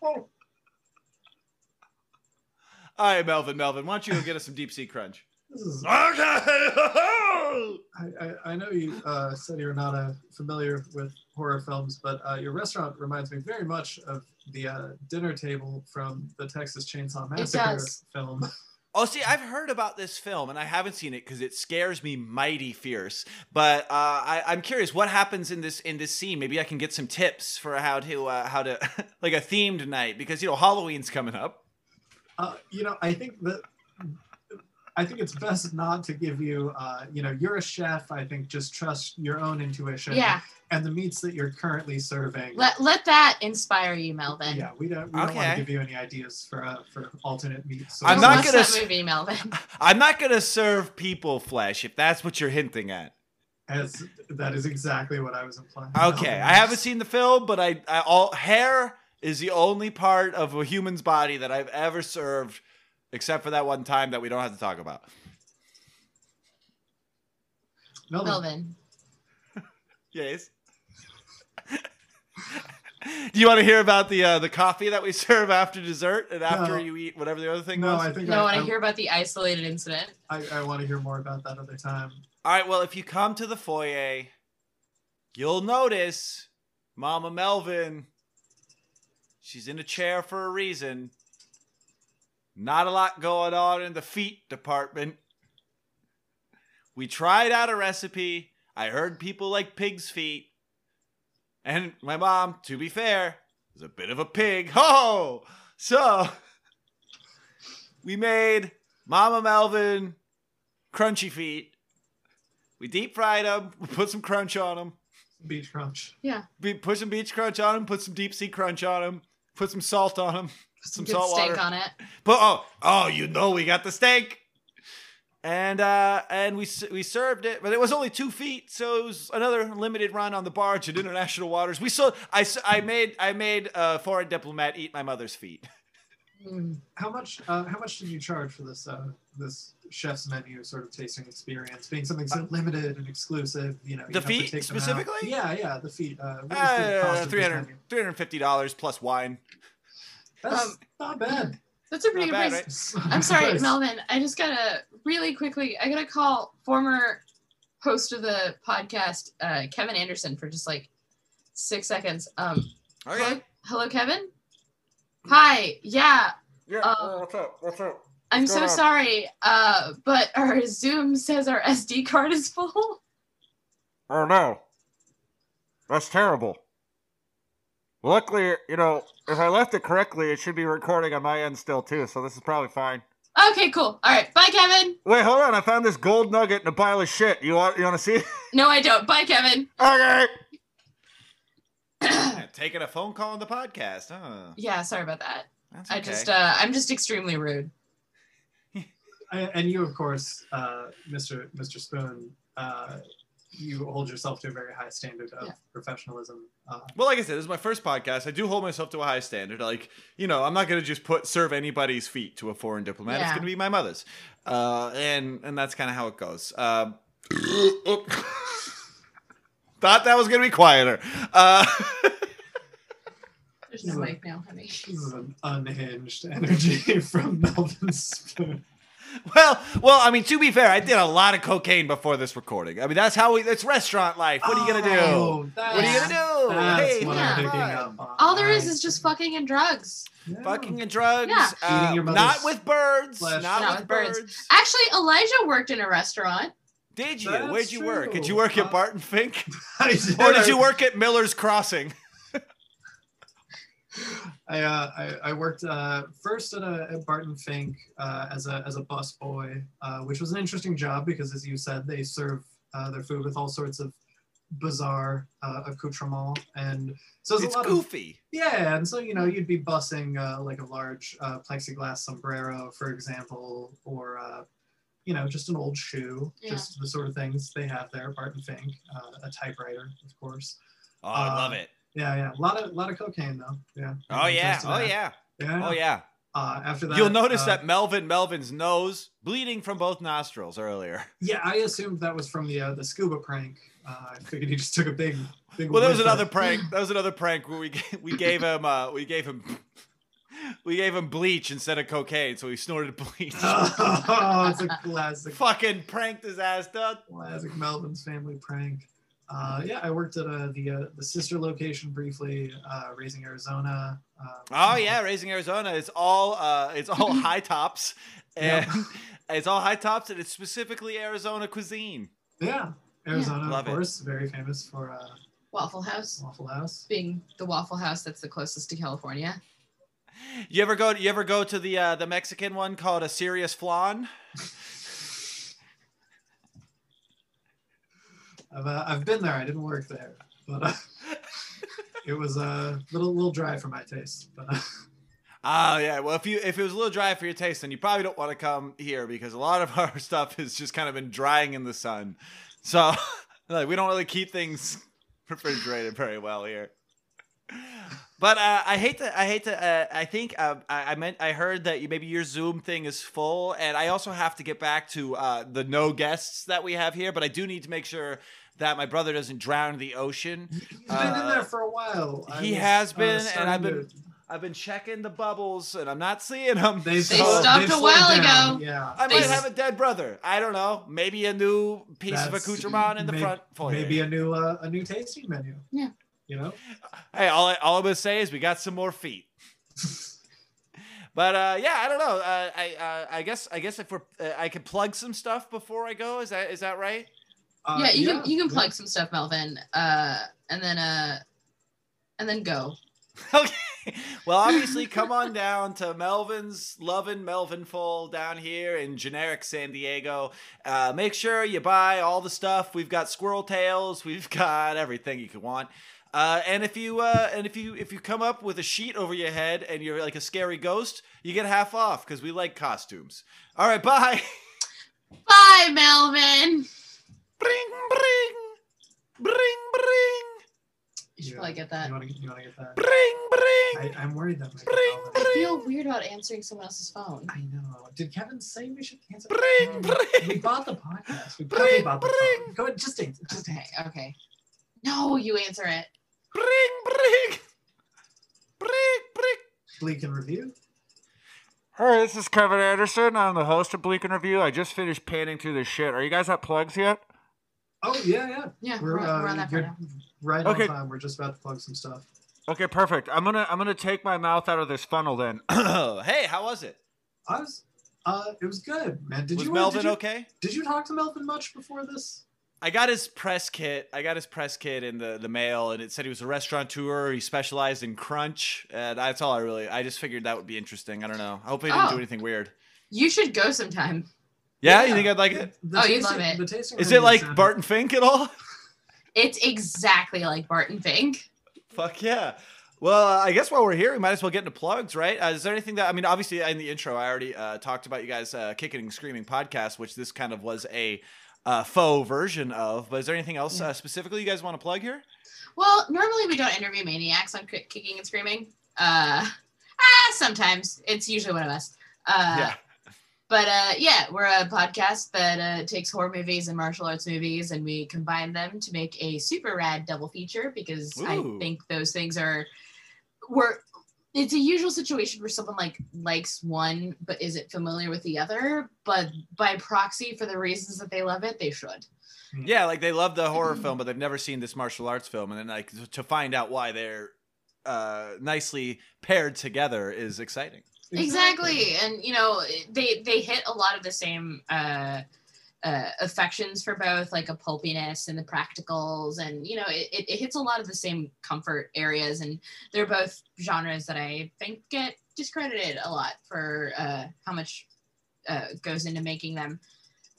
right, Melvin. Melvin, why don't you go get us some deep sea crunch? Okay. I, I, I know you uh, said you're not uh, familiar with horror films, but uh, your restaurant reminds me very much of the uh, dinner table from the Texas Chainsaw Massacre film. oh, see, I've heard about this film and I haven't seen it because it scares me mighty fierce. But uh, I, I'm curious, what happens in this in this scene? Maybe I can get some tips for how to uh, how to like a themed night because you know Halloween's coming up. Uh, you know, I think that I think it's best not to give you. Uh, you know, you're a chef. I think just trust your own intuition. Yeah, And the meats that you're currently serving. let let that inspire you, Melvin. yeah, we don't. We don't want to give you any ideas for uh, for alternate meats. So I'm Don't gonna that movie, Melvin. I'm not gonna serve people flesh if that's what you're hinting at. As that is exactly what I was implying. Okay, I haven't seen the film, but I, I all hair is the only part of a human's body that I've ever served, except for that one time that we don't have to talk about. Melvin, Melvin. Yes. Do you want to hear about the uh, the coffee that we serve after dessert and after No. you eat whatever the other thing No, was? I think No, I I, want to hear about the isolated incident. I, I want to hear more about that other time. All right. Well, if you come to the foyer, you'll notice Mama Melvin. She's in a chair for a reason. Not a lot going on in the feet department. We tried out a recipe. I heard people like pig's feet. And my mom, to be fair, is a bit of a pig. Ho! So we made Mama Melvin crunchy feet. We deep fried them. We put some crunch on them. Beach crunch. Yeah. We put some beach crunch on them. Put some deep sea crunch on them. Put some salt on them. Some Good salt steak water. on it. But oh, oh, you know we got the steak, and uh, and we we served it, but it was only two feet, so it was another limited run on the barge in international waters. We saw I I made I made a foreign diplomat eat my mother's feet. How much? Uh, how much did you charge for this? Uh, this chef's menu sort of tasting experience, being something so limited and exclusive. You know, you The feet take out. specifically? Yeah, yeah, the feet. Uh, what is the cost Uh, 300 350 dollars plus wine. That's Um, not bad. That's a pretty Not good bad, price. right? I'm sorry, Melvin. I just gotta really quickly. I gotta call former host of the podcast, uh, Kevin Anderson, for just like six seconds. Um, Okay. hello, hello, Kevin. Hi. Yeah. Yeah. Oh, what's up? What's up? I'm so on? sorry, uh, but our Zoom says our SD card is full. Oh no. That's terrible. Luckily, you know, if I left it correctly, it should be recording on my end still too, so this is probably fine. Okay, cool. All right, bye, Kevin. Wait, hold on, I found this gold nugget in a pile of shit. You want you wanna see it? No, I don't. Bye, Kevin. okay. Taking a phone call on the podcast, huh? yeah, sorry about that. That's I just uh, I'm just extremely rude. And you, of course, uh, Mr. Mr. Spoon, uh, you hold yourself to a very high standard of Yeah. professionalism. Uh, Well, like I said, this is my first podcast. I do hold myself to a high standard. Like, you know, I'm not gonna just put serve anybody's feet to a foreign diplomat. It's gonna be my mother's, uh, and and that's kind of how it goes. Um, thought that was gonna be quieter. Uh, There's no mic now, honey. this is an unhinged energy from Melvin Spoon. well, well, I mean, to be fair, I did a lot of cocaine before this recording. I mean, that's how we. It's restaurant life. What are you gonna do? Oh, What are you gonna do? Hey, yeah. I'm picking fun. up on. All there is is just fucking and drugs. Yeah. Fucking and drugs. Yeah. uh, your not with birds. flesh. Not, Not with with birds. birds. Actually, Elijah worked in a restaurant. Did you? That's Where'd you work? Did you work at Barton Fink? I did. Or did you work at Miller's Crossing? I, uh, I I worked uh, first at, a, at Barton Fink uh, as a as a bus boy, uh, which was an interesting job because, as you said, they serve uh, their food with all sorts of bizarre uh, accoutrement, and so there's It's a lot of goofy. yeah, and so you know you'd be bussing uh, like a large uh, plexiglass sombrero, for example, or uh, you know just an old shoe, Yeah. just the sort of things they have there. Barton Fink, uh, a typewriter, of course. Oh, I Uh, love it. Yeah, yeah, a lot of lot of cocaine though. Yeah. Oh yeah. Oh yeah. Yeah. Oh yeah. Uh, after that, You'll notice uh, that Melvin Melvin's nose bleeding from both nostrils earlier. Yeah, I assumed that was from the uh, the scuba prank. Uh, I figured he just took a big, big. Well, there was another prank. That was another prank where we we gave him uh we gave him we gave him bleach instead of cocaine, so he snorted bleach. oh, it's a classic, Fucking pranked his ass, classic Melvin's family prank. Uh, yeah, I worked at uh, the uh, the sister location briefly, uh, Raising Arizona. Uh, Oh yeah, raising Arizona. It's all uh, it's all high tops, and it's all high tops, and it's specifically Arizona cuisine. yeah, Arizona, Love it. of course, very famous for uh, Waffle House Waffle House. being the Waffle House that's the closest to California. You ever go? You ever go to the uh, the Mexican one called a serious flan? I've uh, I've been there. I didn't work there, but uh, it was a little little dry for my taste. But uh, Oh yeah. Well, if you if it was a little dry for your taste, then you probably don't want to come here because a lot of our stuff has just kind of been drying in the sun. So like we don't really keep things refrigerated very well here. But uh, I hate to. I hate to. Uh, I think uh, I, I meant. I heard that you, maybe your Zoom thing is full, and I also have to get back to uh, the no guests that we have here. But I do need to make sure that my brother doesn't drown in the ocean. he's been in Uh, there for a while. I he was, has uh, been, and I've been- to- I've been checking the bubbles, and I'm not seeing them. They've They slowed- stopped they've a while down, ago. Yeah. I They might s- have a dead brother. I don't know. Maybe a new piece of accoutrement in the may- front foyer. Maybe a new uh, a new tasting menu. Yeah. You know. Hey, all, I, all I'm gonna say is we got some more feet. but uh, yeah, I don't know. Uh, I uh, I guess I guess if we're uh, I could plug some stuff before I go. Is that is that right? Uh, yeah, you can you can yeah. plug some stuff, Melvin, uh, and then uh, and then go. okay. Well, obviously, come on down to Melvin's Lovin' Melvinful down here in generic San Diego. Uh, make sure you buy all the stuff. We've got squirrel tails. We've got everything you could want. Uh, and if you uh, and if you if you come up with a sheet over your head and you're like a scary ghost, you get half off because we like costumes. All right, bye. Bye, Melvin. bring, bring, bring, bring, You should probably get that. You want to you get that? bring, bring. I, I'm worried that might Bring. I feel weird about answering someone else's phone. I know. Did Kevin say we should answer? Bring, bring. We bought the podcast. We Bring, probably bought the bring. phone. Go ahead, just answer. Just Okay, answer. okay. No, you answer it. Bring, bring, bring, bring. Bleak in Review. Hey, this is Kevin Anderson. I'm the host of Bleak in Review. I just finished panning through this shit. Are you guys at plugs yet? Oh yeah, yeah. Yeah, We're, we're, uh, we're on that for right Okay. on time. We're just about to plug some stuff. Okay, perfect. I'm gonna I'm gonna take my mouth out of this funnel then. hey, how was it? I was Uh, it was good, man. Did was you uh, Melvin did you, okay? Did you talk to Melvin much before this? I got his press kit. I got his press kit in the, the mail, and it said he was a restaurateur. He specialized in crunch, and that's all I really. I just figured that would be interesting. I don't know. I hope he didn't Oh. do anything weird. You should go sometime. Yeah, Yeah. you think I'd like it? The Oh, you'd love it. The tasting Is it like sounded- Barton Fink at all? It's exactly like Barton Fink. Fuck yeah. Well, uh, I guess while we're here, we might as well get into plugs, right? Uh, is there anything that I mean? Obviously, in the intro, I already uh, talked about you guys uh, kicking and screaming podcast, which this kind of was a uh, faux version of. But is there anything else uh, specifically you guys want to plug here? Well, normally we don't interview maniacs on kicking and screaming. Uh, ah, sometimes it's usually one of us. Uh, yeah. But uh, yeah, we're a podcast that uh, takes horror movies and martial arts movies, and we combine them to make a super rad double feature because I think those things are we're it's a usual situation where someone like likes one but isn't familiar with the other, but by proxy for the reasons that they love it, they should. Yeah, like they love the horror film, but they've never seen this martial arts film, and then like to find out why they're uh, nicely paired together is exciting. exactly and you know they they hit a lot of the same uh uh, affections for both like a pulpiness and the practicals and you know it, it, it hits a lot of the same comfort areas and they're both genres that i think get discredited a lot for uh, how much uh, goes into making them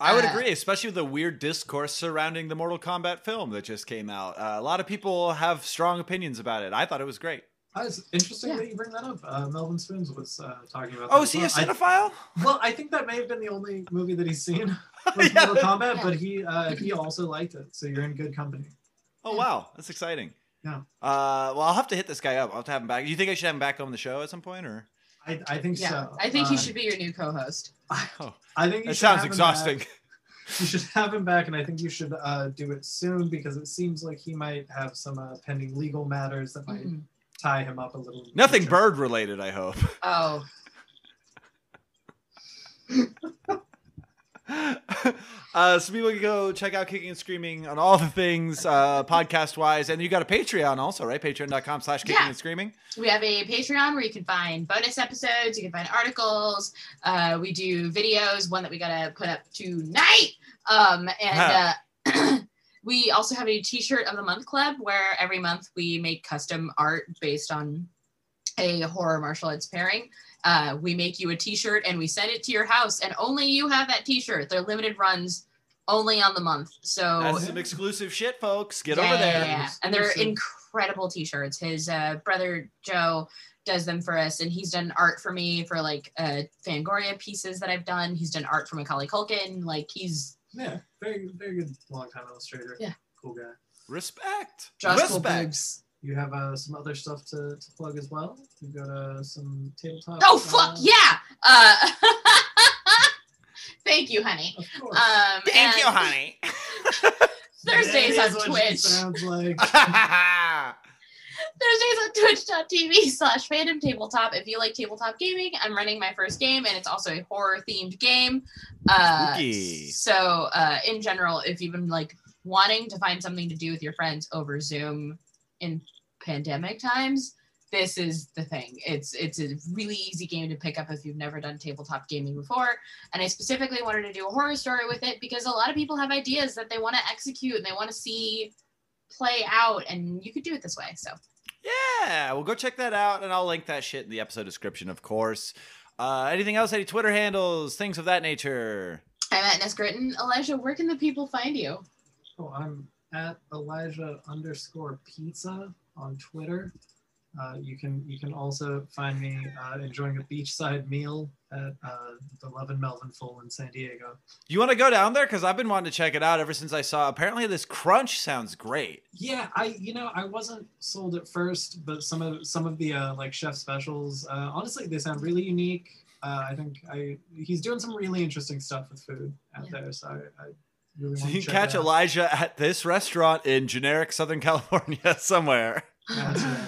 I would Uh, agree, especially with the weird discourse surrounding the Mortal Kombat film that just came out. Uh, a lot of people have strong opinions about it. I thought it was great. Uh, it's interesting Yeah. that you bring that up. Uh, Melvin Spoons was uh, talking about. Oh, that is he a as well. I- cinephile? well, I think that may have been the only movie that he's seen was Yeah. Mortal Kombat, Yeah. but he uh, he also liked it. So you're in good company. Oh wow, that's exciting. Yeah. Uh, well, I'll have to hit this guy up. I'll have to have him back. Do You think I should have him back on the show at some point, or? I, I think yeah so. i think Uh, he should be your new co-host Oh, I think you that sounds exhausting. You should have him back, and I think you should uh, do it soon because it seems like he might have some uh, pending legal matters that might Mhm. Tie him up a little. in Nothing future. bird related, I hope. oh uh, so people can go check out Kicking and Screaming on all the things uh, podcast wise, and you got a Patreon also, right? Patreon.com slash Kicking Yeah. and Screaming. We have a Patreon where you can find bonus episodes, you can find articles. Uh, we do videos, one that we gotta put up tonight. Um, and uh, we also have a T-shirt of the month club where every month we make custom art based on a horror martial arts pairing. Uh, we make you a T-shirt and we send it to your house, and only you have that T-shirt. They're limited runs, only on the month. So That's some exclusive shit, folks. Get yeah, over there. yeah. And they're incredible t-shirts. His uh, brother Joe does them for us, and he's done art for me for like uh, Fangoria pieces that I've done. He's done art for Macaulay Culkin. Like he's Yeah, very very good long time illustrator. Yeah. cool guy. Respect. Josh Respect. You have uh, some other stuff to, to plug as well. You've got uh, some tabletop. Oh fuck uh, yeah! Uh, thank you, honey. Of course. Um, Thank you, honey. Thursdays That on is what she Twitch. Sounds like. Thursdays on twitch.tv slash fandom tabletop. If you like tabletop gaming, I'm running my first game and it's also a horror themed game. Uh, so, uh, in general, if you've been like wanting to find something to do with your friends over Zoom in pandemic times, this is the thing. It's it's a really easy game to pick up if you've never done tabletop gaming before. And I specifically wanted to do a horror story with it because a lot of people have ideas that they want to execute and they want to see play out, and you could do it this way. So. Yeah, well, go check that out, and I'll link that shit in the episode description, of course. Uh, anything else? Any Twitter handles, things of that nature? I'm at Ness Gritton. Elijah, where can the people find you? Oh, I'm at Elijah underscore pizza on Twitter. Uh, you can you can also find me uh, enjoying a beachside meal at uh, the Lovin' Melvinful in San Diego. You want to go down there? Because I've been wanting to check it out ever since I saw. Apparently, this crunch sounds great. Yeah, I you know I wasn't sold at first, but some of some of the uh, like chef specials, uh, honestly, they sound really unique. Uh, I think I he's doing some really interesting stuff with food out Yeah. there, so I, I really So you can catch. Elijah at this restaurant in generic Southern California somewhere. That's right.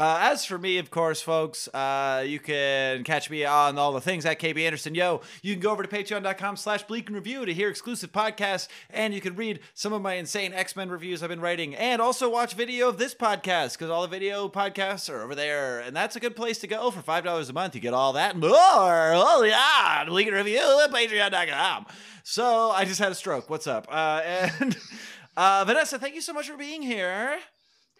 Uh, as for me, of course, folks, uh, you can catch me on all the things at KB Anderson. Yo, you can go over to patreon.com slash bleak in review to hear exclusive podcasts, and you can read some of my insane X-Men reviews I've been writing, and also watch video of this podcast, because all the video podcasts are over there, and that's a good place to go for $5 a month. You get all that and more. Oh, yeah, bleak in review at patreon.com. So I just had a stroke. What's up? Uh, and uh, Vanessa, thank you so much for being here.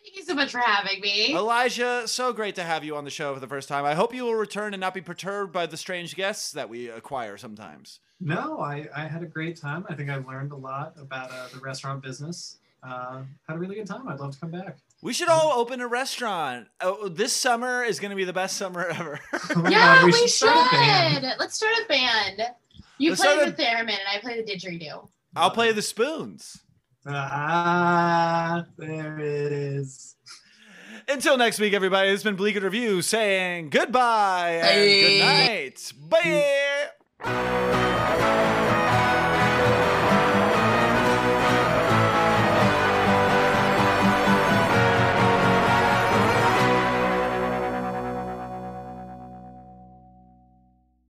Thank you so much for having me. Elijah, so great to have you on the show for the first time. I hope you will return and not be perturbed by the strange guests that we acquire sometimes. No, I, I had a great time. I think I learned a lot about uh, the restaurant business. Uh, had a really good time. I'd love to come back. We should all open a restaurant. Oh, this summer is going to be the best summer ever. Oh yeah, God, we, should. start. Let's start a band. You Let's play start the theremin and I play the didgeridoo. I'll play the spoons. Ah, there it is. Until next week, everybody, it's been Bleak Review saying goodbye and good night. Bye.